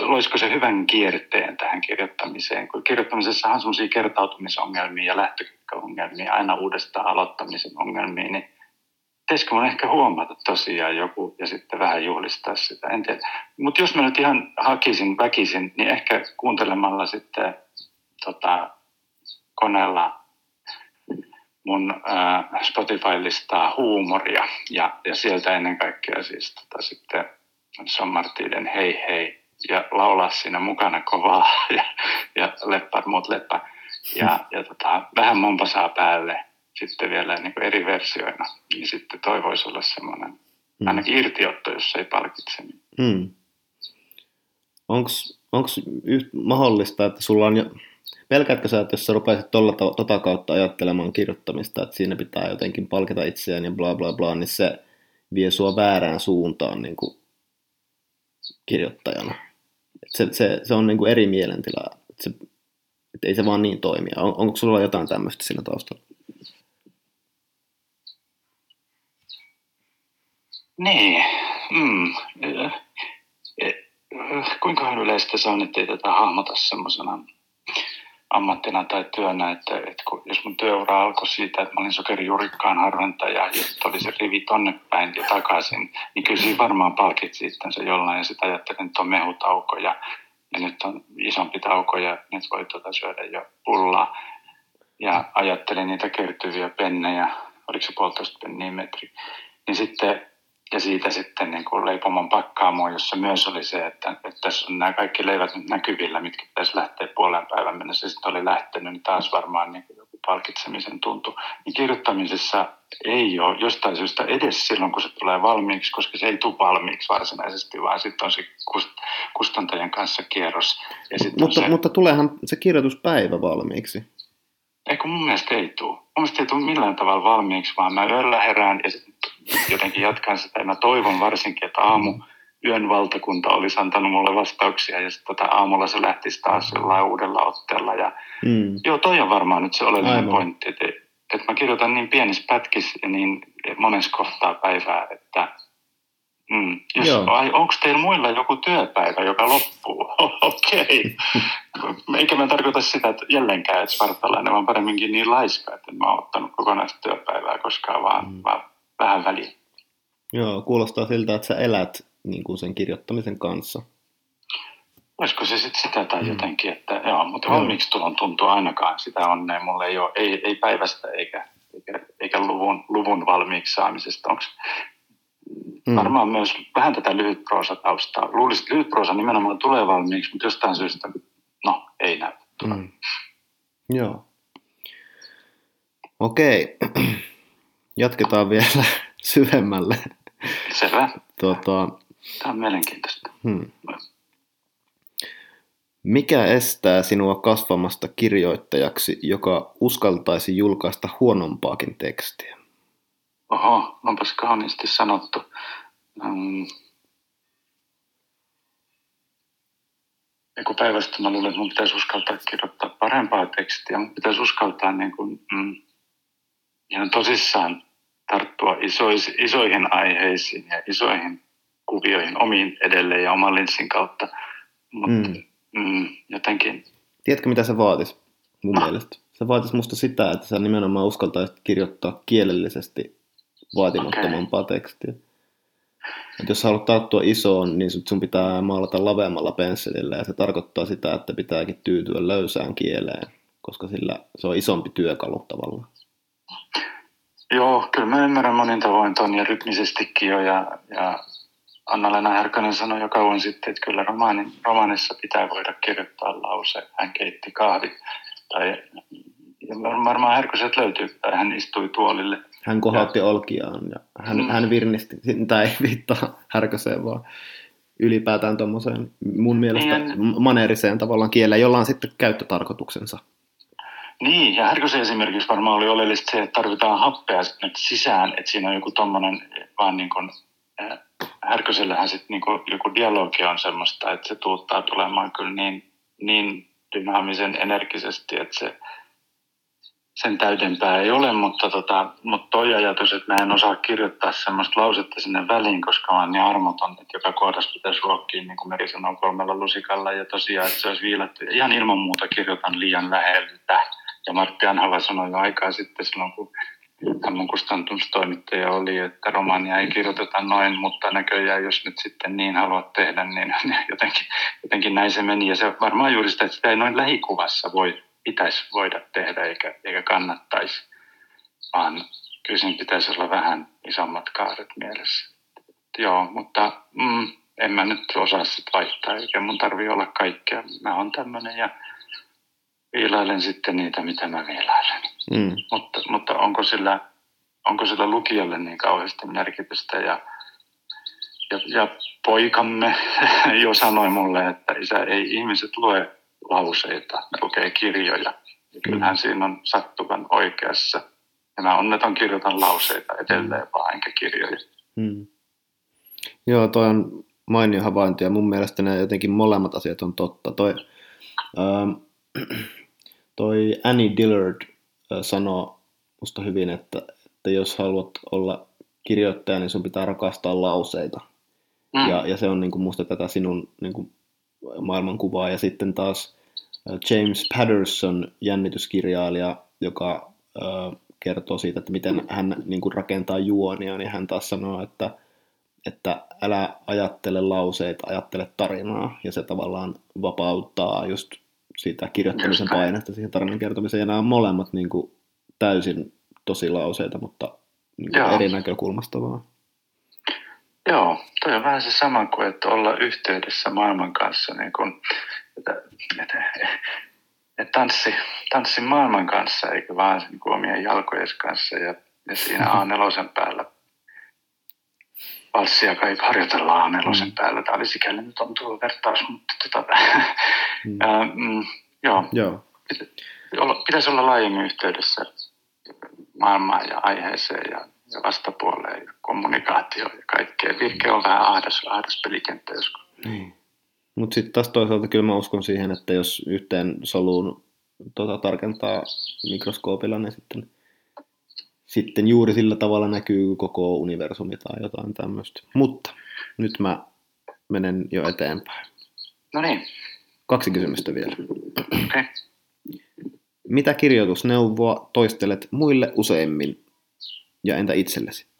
loisiko se hyvän kierteen tähän kirjoittamiseen, kun kirjoittamisessa on sellaisia kertautumisongelmia ja lähtöongelmia, aina uudestaan aloittamisen ongelmia, niin pitäisikö mun ehkä huomata tosiaan joku ja sitten vähän juhlistaa sitä, en tiedä. Mutta jos mä nyt ihan hakisin väkisin, niin ehkä kuuntelemalla sitten tota, koneella mun äh, Spotify-listaa huumoria ja, ja sieltä ennen kaikkea siis tota, sitten Son Martinen Hei Hei ja laulaa siinä mukana kovaa ja, ja leppä, muut leppä. Ja, ja tota, vähän mompasaa päälle sitten vielä niin kuin eri versioina, niin sitten toi voisi olla semmoinen mm. ainakin irtiotto, jos ei palkitse. Niin.
Mm. Onko mahdollista, että sulla on jo, pelkäätkö sä, että jos sä rupaisit tolla, tota kautta ajattelemaan kirjoittamista, että siinä pitää jotenkin palkita itseään ja bla bla bla, niin se vie sua väärään suuntaan niin kuin kirjoittajana? Se, se, se on niin kuin eri mielentila. Että se, että ei se vaan niin toimia. On, onko sulla jotain tämmöistä siinä taustalla?
Niin. Mm. Kuinka yleistä se on, että ei tätä hahmota semmoisena ammattina tai työnä, että, että kun, jos mun työura alkoi siitä, että mä olin sokerijuurikkaan harventaja ja sitten oli se rivi tonne päin ja takaisin, niin kyllä siinä varmaan palkitsi itsensä jollain ja sitten ajattelin, että on mehutauko ja, ja nyt on isompi tauko ja nyt voi tuota syödä jo pullaa. Ja ajattelin niitä kertyviä pennejä, oliko se puolitoista penniä metri. Niin sitten ja siitä sitten niin kuin leipomon pakkaamo, jossa myös oli se, että, että tässä on nämä kaikki leivät nyt näkyvillä, mitkä pitäisi lähteä puolen päivän mennessä. Sitten oli lähtenyt, niin taas varmaan niin kuin joku palkitsemisen tuntu. Niin kirjoittamisessa ei ole jostain syystä edes silloin, kun se tulee valmiiksi, koska se ei tule valmiiksi varsinaisesti, vaan sitten on se kustantajan kanssa kierros.
Ja mutta, se... mutta tuleehan se kirjoituspäivä valmiiksi.
Eikö mun mielestä ei tule. Mun mielestä ei tule millään tavalla valmiiksi, vaan mä yöllä herään ja jotenkin jatkan sitä. Ja mä toivon varsinkin, että aamu yön valtakunta olisi antanut mulle vastauksia ja sitten tota, aamulla se lähtisi taas jollain uudella otteella. Ja, mm. Joo, toi on varmaan nyt se oleellinen Aivan. pointti, että, että mä kirjoitan niin pienissä pätkissä ja niin monessa kohtaa päivää, että Mm. Jos, onko teillä muilla joku työpäivä, joka loppuu? Okei. Okay. Eikä mä tarkoita sitä, että jälleenkään, että spartalainen, vaan paremminkin niin laiska, että en mä oon ottanut kokonaista työpäivää koskaan, vaan, mm. vaan vähän väliin.
Joo, kuulostaa siltä, että sä elät niin kuin sen kirjoittamisen kanssa.
Olisiko se sitten sitä tai mm. jotenkin, että joo, mutta joo. valmiiksi tulon tuntuu ainakaan sitä onnea. Mulla ei ole, ei, ei päivästä eikä, eikä, eikä luvun, luvun valmiiksi saamisesta. Onko Mm. Varmaan myös vähän tätä lyhytproosataustaa. Luulisin, että lyhytproosa nimenomaan tulee valmiiksi, mutta jostain syystä, no, ei näy. Mm.
Joo. Okei. Jatketaan vielä syvemmälle.
Selvä. Tuota, Tämä on mielenkiintoista. Hmm.
Mikä estää sinua kasvamasta kirjoittajaksi, joka uskaltaisi julkaista huonompaakin tekstiä?
Oho, onpas kauniisti sanottu. Um, kun päivästä mä luulen, että mun pitäisi uskaltaa kirjoittaa parempaa tekstiä, mun pitäisi uskaltaa niin kuin, mm, ihan tosissaan tarttua isois, isoihin aiheisiin ja isoihin kuvioihin omiin edelleen ja oman linssin kautta. Mutta mm. mm, jotenkin...
Tiedätkö, mitä se vaatisi mun no. mielestä? Se vaatisi musta sitä, että sä nimenomaan uskaltaisit kirjoittaa kielellisesti vaatimattomampaa okay. tekstiä. Et jos haluat tarttua isoon, niin sun pitää maalata laveammalla pensselillä ja se tarkoittaa sitä, että pitääkin tyytyä löysään kieleen, koska sillä se on isompi työkalu tavallaan.
Joo, kyllä mä ymmärrän monin tavoin ton ja rytmisestikin jo ja, ja Anna-Lena Härkönen sanoi jo kauan sitten, että kyllä romaanin, romaanissa pitää voida kirjoittaa lause, hän keitti kahvit. Tai varmaan Härköset löytyy, tai hän istui tuolille –
Hän kohautti ja, olkiaan ja hän, mm. hän virnisti, tai ei viittaa härköseen, vaan ylipäätään tuommoiseen mun mielestä niin, maneeriseen tavallaan kieleen, jolla on sitten käyttötarkoituksensa.
Niin, ja Härkösen esimerkiksi varmaan oli oleellista se, että tarvitaan happea sisään, että siinä on joku tommonen vaan niin kuin, äh, Härkösellähän sitten niin joku dialogi on semmoista, että se tuuttaa tulemaan kyllä niin, niin dynaamisen energisesti, että se sen täydempää ei ole, mutta, tota, mutta toi ajatus, että mä en osaa kirjoittaa semmoista lausetta sinne väliin, koska mä oon niin armoton, että joka kohdassa pitäisi ruokkia, niin kuin Meri sanoo, kolmella lusikalla ja tosiaan, että se olisi viilattu. Ihan ilman muuta kirjoitan liian läheltä. Ja Martti Anhala sanoi jo aikaa sitten silloin, kun hän mun kustannustoimittaja oli, että romaania ei kirjoiteta noin, mutta näköjään jos nyt sitten niin haluat tehdä, niin jotenkin, jotenkin näin se meni. Ja se varmaan juuri sitä, että sitä ei noin lähikuvassa voi pitäisi voida tehdä eikä, eikä kannattaisi, vaan kyllä siinä pitäisi olla vähän isommat kaaret mielessä. Joo, mutta mm, en mä nyt osaa sitä vaihtaa, eikä mun tarvi olla kaikkea. Mä oon tämmöinen ja viilailen sitten niitä, mitä mä viilailen. Mm. Mutta, mutta onko, sillä, onko sillä lukijalle niin kauheasti merkitystä ja ja, ja poikamme jo sanoi mulle, että isä, ei ihmiset lue lauseita, ne lukee kirjoja. Ja kyllähän mm. siinä on sattuvan oikeassa. Ja mä onneton kirjoitan lauseita edelleen vaan, enkä kirjoja. Mm.
Joo, toi on mainio havainto ja mun mielestä ne jotenkin molemmat asiat on totta. Toi, ähm, toi Annie Dillard äh, sanoo musta hyvin, että, että jos haluat olla kirjoittaja, niin sun pitää rakastaa lauseita. Mm. Ja, ja se on niin kuin musta tätä sinun niin kuin maailmankuvaa. Ja sitten taas James Patterson, jännityskirjailija, joka kertoo siitä, että miten hän niin kuin rakentaa juonia, niin hän taas sanoo, että, että älä ajattele lauseita, ajattele tarinaa, ja se tavallaan vapauttaa just siitä kirjoittamisen painetta siihen tarinan kertomiseen, ja nämä on molemmat niin kuin täysin tosi lauseita, mutta niin kuin eri näkökulmasta vaan.
Joo, toi on vähän se sama kuin, että olla yhteydessä maailman kanssa, niin kun, että, että, että tanssi, tanssi maailman kanssa, eikä vaan niin kuin omien jalkojen kanssa. Ja, ja siinä A4 päällä valssia kai harjoitellaan A4 mm. päällä. Tämä oli sikäli nyt on tuo vertaus, mutta tota, mm. ää, mm, joo. joo. Pitäisi olla laajemmin yhteydessä maailmaan ja aiheeseen ja ja vastapuoleen ja kommunikaatio ja kaikkea. Virke on vähän ahdas, ahdas pelikenttä joskus. Niin.
Mutta sitten taas toisaalta kyllä mä uskon siihen, että jos yhteen soluun tota, tarkentaa mikroskoopilla, niin sitten, sitten juuri sillä tavalla näkyy koko universumi tai jotain tämmöistä. Mutta nyt mä menen jo eteenpäin.
No niin.
Kaksi kysymystä vielä.
Okay.
Mitä kirjoitusneuvoa toistelet muille useimmin ja entä itsellesi?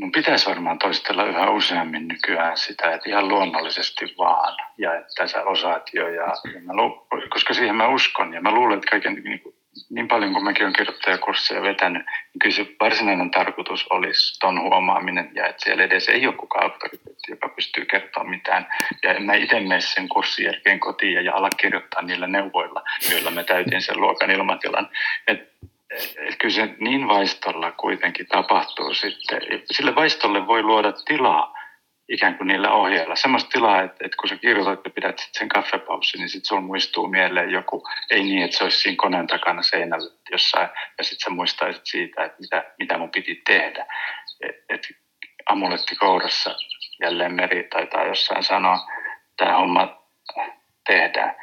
Mun pitäisi varmaan toistella yhä useammin nykyään sitä, että ihan luonnollisesti vaan. Ja että sä osaat jo. Ja, ja mä lu, koska siihen mä uskon. Ja mä luulen, että kaiken, niin, kuin, niin paljon kuin mäkin olen kirjoittajakursseja vetänyt, niin kyllä se varsinainen tarkoitus olisi ton huomaaminen. Ja että siellä edes ei ole kukaan auktoriteetti, joka pystyy kertoa mitään. Ja mä itse mene sen kurssin jälkeen kotiin ja ala kirjoittaa niillä neuvoilla, joilla mä täytin sen luokan ilmatilan. Et kyllä se niin vaistolla kuitenkin tapahtuu sitten. Sille vaistolle voi luoda tilaa ikään kuin niillä ohjeilla. Semmoista tilaa, että, että kun sä kirjoitat ja pidät sit sen kaffepaussin, niin sitten sulla muistuu mieleen joku, ei niin, että se olisi siinä koneen takana seinällä jossain, ja sitten sä muistaisit siitä, että mitä, mitä mun piti tehdä. Et, et amuletti kourassa jälleen meri taitaa jossain sanoa, tämä homma tehdään.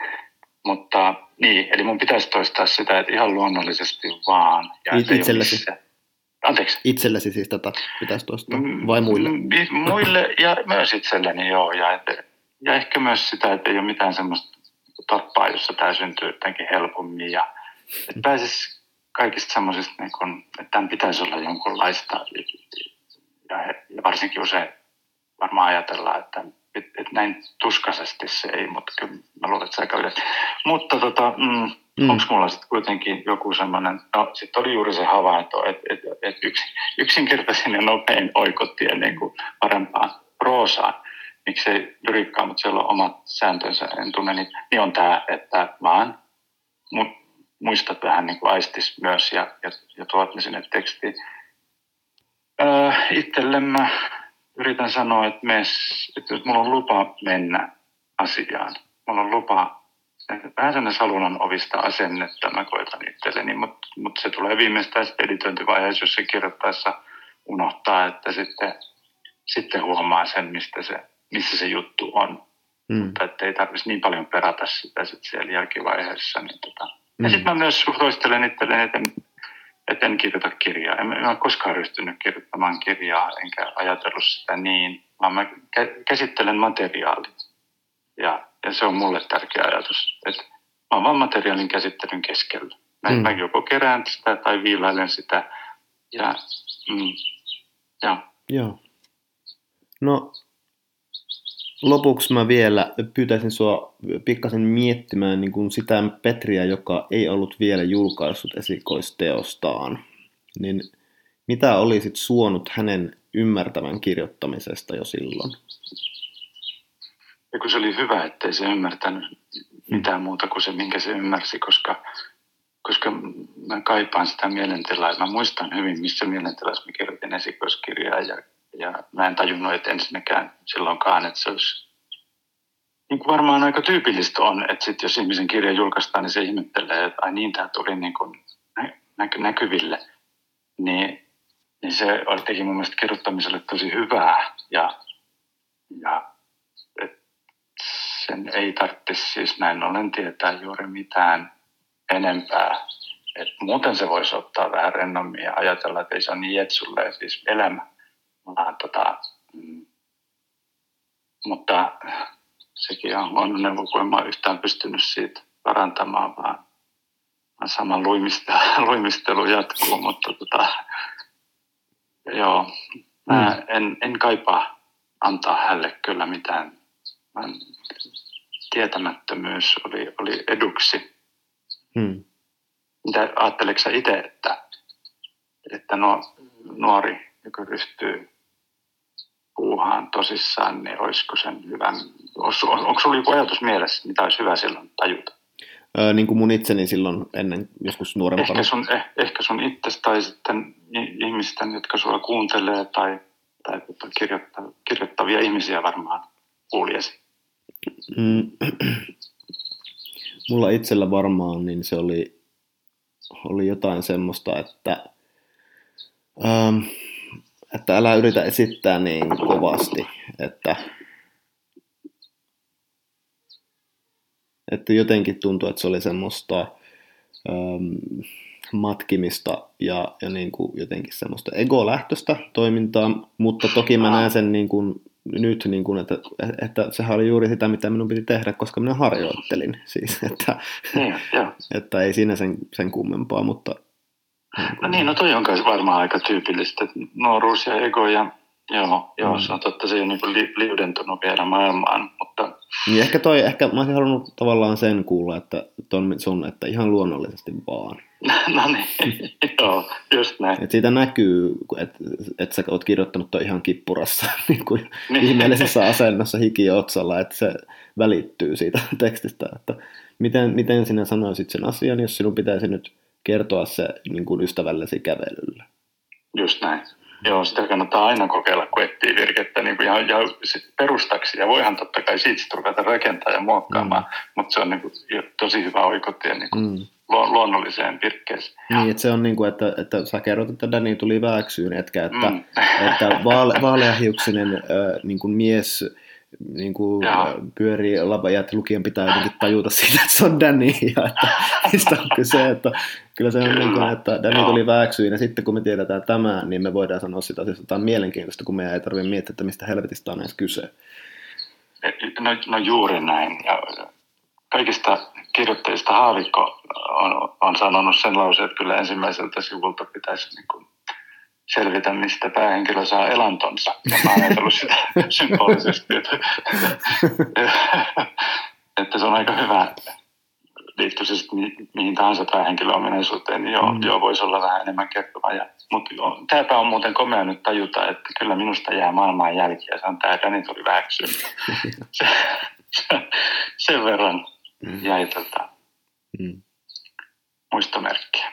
Mutta niin, eli mun pitäisi toistaa sitä, että ihan luonnollisesti vaan.
Ja itsellesi? Anteeksi? Itsellesi siis tätä pitäisi toistaa, mm, vai muille?
Mm, muille ja myös itselleni, joo. Ja, et, ja ehkä myös sitä, että ei ole mitään semmoista tappaa, jossa tämä syntyy jotenkin helpommin. Ja että pääsisi kaikista semmoisista, niin kun, että tämän pitäisi olla jonkunlaista. Ja, ja varsinkin usein varmaan ajatellaan, että et, et näin tuskaisesti se ei, mutta kyllä mä luulen, että se aika yleensä. Mutta tota, mm, mm. onko mulla sitten kuitenkin joku semmoinen, no sitten oli juuri se havainto, että et, et yksin, yksinkertaisin ja nopein oikotie niin kuin parempaan proosaan, miksei lyrikkaa, mutta siellä on omat sääntönsä, en tunne niin, niin on tämä, että vaan mut muistat vähän niin kuin aistis myös ja, ja, ja tuot ne sinne tekstiin. Öö, itselle mä yritän sanoa, että, mes, että mulla on lupa mennä asiaan. Mulla on lupa, vähän sellainen salunan ovista asennetta mä koitan itselleni, mutta mut se tulee viimeistään sitten editointivaiheessa, jos se kirjoittaessa unohtaa, että sitten, sitten huomaa sen, mistä se, missä se juttu on. Mm. Mutta että ei tarvitsisi niin paljon perata sitä sit siellä jälkivaiheessa. Niin tota. mm. Ja sitten mä myös toistelen itselleni, että että en kirjoita kirjaa. En, en ole koskaan ryhtynyt kirjoittamaan kirjaa, enkä ajatellut sitä niin, vaan mä käsittelen materiaalia. Ja, ja se on mulle tärkeä ajatus, että mä oon vaan materiaalin käsittelyn keskellä. Mä, mm. mä joko kerään sitä tai viilailen sitä. Ja, mm, ja.
Joo. No lopuksi mä vielä pyytäisin sua pikkasen miettimään niin kuin sitä Petriä, joka ei ollut vielä julkaissut esikoisteostaan. Niin mitä olisit suonut hänen ymmärtävän kirjoittamisesta jo silloin?
Ja kun se oli hyvä, ettei se ymmärtänyt mitään muuta kuin se, minkä se ymmärsi, koska, koska mä kaipaan sitä mielentilaa. Mä muistan hyvin, missä mielentilassa mä kirjoitin esikoiskirjaa ja ja mä en tajunnut, että ensinnäkään silloinkaan, että se olisi niin kuin varmaan aika tyypillistä on, että sit jos ihmisen kirja julkaistaan, niin se ihmettelee, että ai niin, tämä tuli niin kuin näky- näkyville. Niin, niin se teki mun mielestä kirjoittamiselle tosi hyvää ja, ja et sen ei tarvitse siis näin ollen tietää juuri mitään enempää. Et muuten se voisi ottaa vähän rennommin ja ajatella, että ei se ole niin jetsulle siis elämä vaan, tota, mm, mutta sekin on huono neuvo, kun en mä yhtään pystynyt siitä parantamaan, vaan, vaan sama luimistelu jatkuu, mutta tota, joo, mä mm. en, en kaipaa antaa hänelle kyllä mitään. Mä, tietämättömyys oli, oli eduksi. Hmm. Mitä ajatteleksä itse, että, että nuo, nuori, joka ryhtyy puuhaan tosissaan, niin olisiko sen hyvä, onko, onko sinulla joku ajatus mielessä, mitä olisi hyvä silloin tajuta?
Öö, niin kuin mun itseni silloin ennen joskus nuorempana.
Ehkä sun, eh, ehkä sun itsestä tai sitten ihmisten, jotka sua kuuntelee tai, tai tota kirjoitta, kirjoittavia ihmisiä varmaan kuulijasi. Mm.
Mulla itsellä varmaan niin se oli, oli jotain semmoista, että ähm, että älä yritä esittää niin kovasti, että, että jotenkin tuntuu, että se oli semmoista ähm, matkimista ja, ja niin kuin jotenkin semmoista ego-lähtöistä toimintaa, mutta toki mä näen sen niin kuin nyt, niin kuin, että, että sehän oli juuri sitä, mitä minun piti tehdä, koska minä harjoittelin. Siis, että, niin, että ei siinä sen, sen kummempaa, mutta
No niin, no toi on kai varmaan aika tyypillistä. Nuoruus ja ego ja joo, joo mm. se on totta, se ei ole niin li, liudentunut vielä maailmaan. Mutta...
Niin ehkä toi, ehkä mä olisin halunnut tavallaan sen kuulla, että ton sun, että ihan luonnollisesti vaan.
no niin, joo, just näin.
Et siitä näkyy, että et sä oot kirjoittanut toi ihan kippurassa niin kuin niin. ihmeellisessä asennossa hiki otsalla, että se välittyy siitä tekstistä. Että miten, miten sinä sanoisit sen asian, jos sinun pitäisi nyt kertoa se niin kuin ystävällesi kävelyllä.
Just näin. Joo, sitä kannattaa aina kokeilla, kun etsii virkettä niin kuin ihan, ja perustaksi. Ja voihan totta kai siitä ruveta rakentaa ja muokkaamaan, mm. mutta se on niin kuin, tosi hyvä oikotie niin kuin mm. luonnolliseen virkkeeseen.
Niin, että se on niin kuin, että, että sä kerrot, että Danny tuli väksyyn, etkä että, mm. että vaale, vaaleahiuksinen äh, niin kuin mies niin kuin pyörii lava ja että lukijan pitää jotenkin tajuta siitä, että se on Danny ja että mistä on kyse, että kyllä se on kyllä. niin kuin, että Danny tuli väksyin ja sitten kun me tiedetään tämä, niin me voidaan sanoa sitä asiasta, että tämä on mielenkiintoista, kun meidän ei tarvitse miettiä, että mistä helvetistä on edes kyse.
No, no juuri näin. Ja kaikista kirjoittajista Haavikko on, on sanonut sen lauseen, että kyllä ensimmäiseltä sivulta pitäisi niin kuin selvitä, mistä päähenkilö saa elantonsa. Ja mä oon ajatellut sitä symbolisesti, että, että se on aika hyvä liittyy sitten mihin tahansa päähenkilöominaisuuteen, niin joo, mm. joo voisi olla vähän enemmän kertova. Mutta tämäpä on muuten komea nyt tajuta, että kyllä minusta jää maailmaan jälkiä. Se on tämä Dani tuli väksy. se, se, sen verran mm. jäi tota. Mm. muistomerkkiä.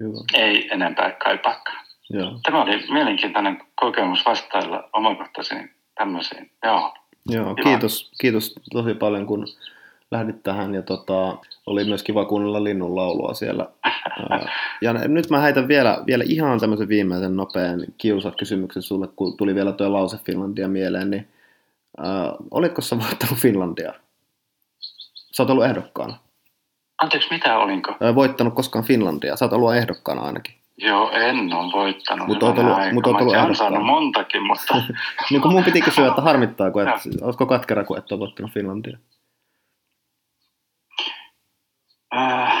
Hyvä.
Ei enempää kaipaakaan.
Joo.
Tämä oli mielenkiintoinen kokemus vastailla omakohtaisiin tämmöisiin. Joo.
Joo,
Kiva.
kiitos, kiitos tosi paljon, kun lähdit tähän ja tota, oli myös kiva kuunnella linnun laulua siellä. Ja nyt mä heitän vielä, vielä ihan tämmöisen viimeisen nopean kiusakysymyksen sulle, kun tuli vielä tuo lause Finlandia mieleen, niin ää, olitko sä voittanut Finlandia? Sä oot ollut ehdokkaana.
Anteeksi, mitä olinko?
Voittanut koskaan Finlandia. Sä oot ollut ehdokkaana ainakin.
Joo, en ole voittanut.
Mut oot
hyvänen
ollut-
aika.
mut oot ollut
saanut montakin, mutta
Niin kun mun piti kysyä, että harmittaako, että ootko katkera, kun et ole voittanut Finlandia?
äh,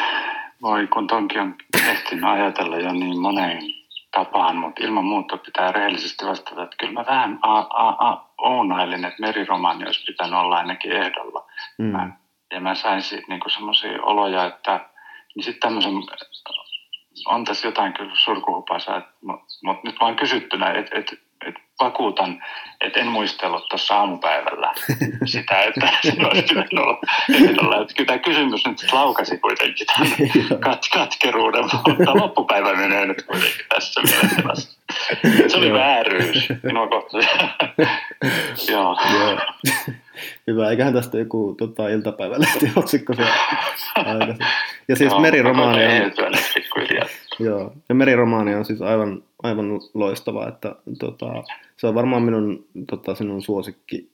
voi kun tonkin on ehtinyt ajatella jo niin moneen tapaan, mutta ilman muuta pitää rehellisesti vastata, että kyllä mä vähän a, a, a, ounailin, että meriromaani olisi pitänyt olla ainakin ehdolla.
Mm.
Mä, ja mä sain siitä niinku semmoisia oloja, että niin sitten tämmöisen, on tässä jotain kyllä surkuhupasaa, mutta mut nyt vaan kysyttynä, että et, et vakuutan, että en muistellut tuossa aamupäivällä sitä, että se olisi pitänyt olla. Että kyllä tämä kysymys nyt laukasi kuitenkin tämän kat, katkeruuden, mutta loppupäivä menee nyt kuitenkin tässä mielessä. Se oli vääryys minua kohtaan. Joo.
Hyvä, eiköhän tästä joku tota, iltapäivälehti otsikko se. Ja siis meriromaani on,
koitan eheytyä nyt pikkuhiljaa.
Joo, ja meriromaani on siis aivan, aivan loistava, että tota, se on varmaan minun tota, sinun suosikki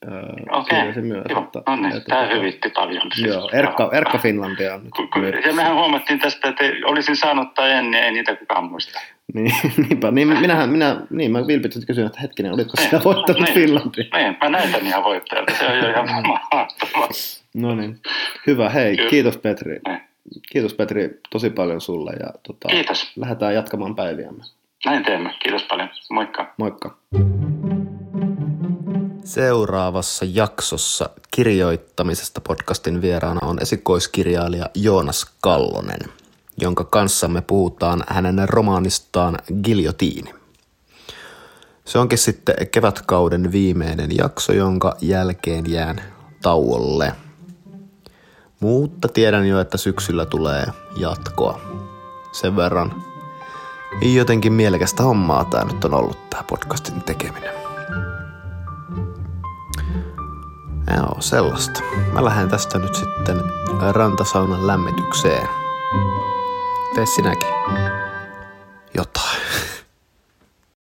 Okei,
kirjasi myös.
Joo,
että,
no niin,
että,
tämä
tota,
hyvitti paljon. siis.
Joo, Erkka. Erkka Finlandia on nyt.
Ja mehän huomattiin tästä, että olisin saanut tai en, niin ei niitä kukaan muista.
Niin, niinpä, niin minähän, minä, niin mä vilpittömästi kysyin, että hetkinen, olitko sinä
Niin,
voittanut
niin.
Finlandia?
Niin, mä näytän ihan voittajalta, se on jo ihan mahtavaa.
No niin, hyvä, hei,
Kyllä.
kiitos Petri.
Niin.
Kiitos Petri tosi paljon sulle ja tota,
Kiitos,
lähdetään jatkamaan päiviämme.
näin teemme. Kiitos paljon. Moikka.
Moikka. Seuraavassa jaksossa kirjoittamisesta podcastin vieraana on esikoiskirjailija Joonas Kallonen, jonka kanssa me puhutaan hänen romaanistaan Giljotiini. Se onkin sitten kevätkauden viimeinen jakso, jonka jälkeen jään tauolle. Mutta tiedän jo, että syksyllä tulee jatkoa. Sen verran jotenkin mielekästä hommaa tämä nyt on ollut tämä podcastin tekeminen. Joo, sellaista. Mä lähden tästä nyt sitten rantasaunan lämmitykseen. Tee sinäkin.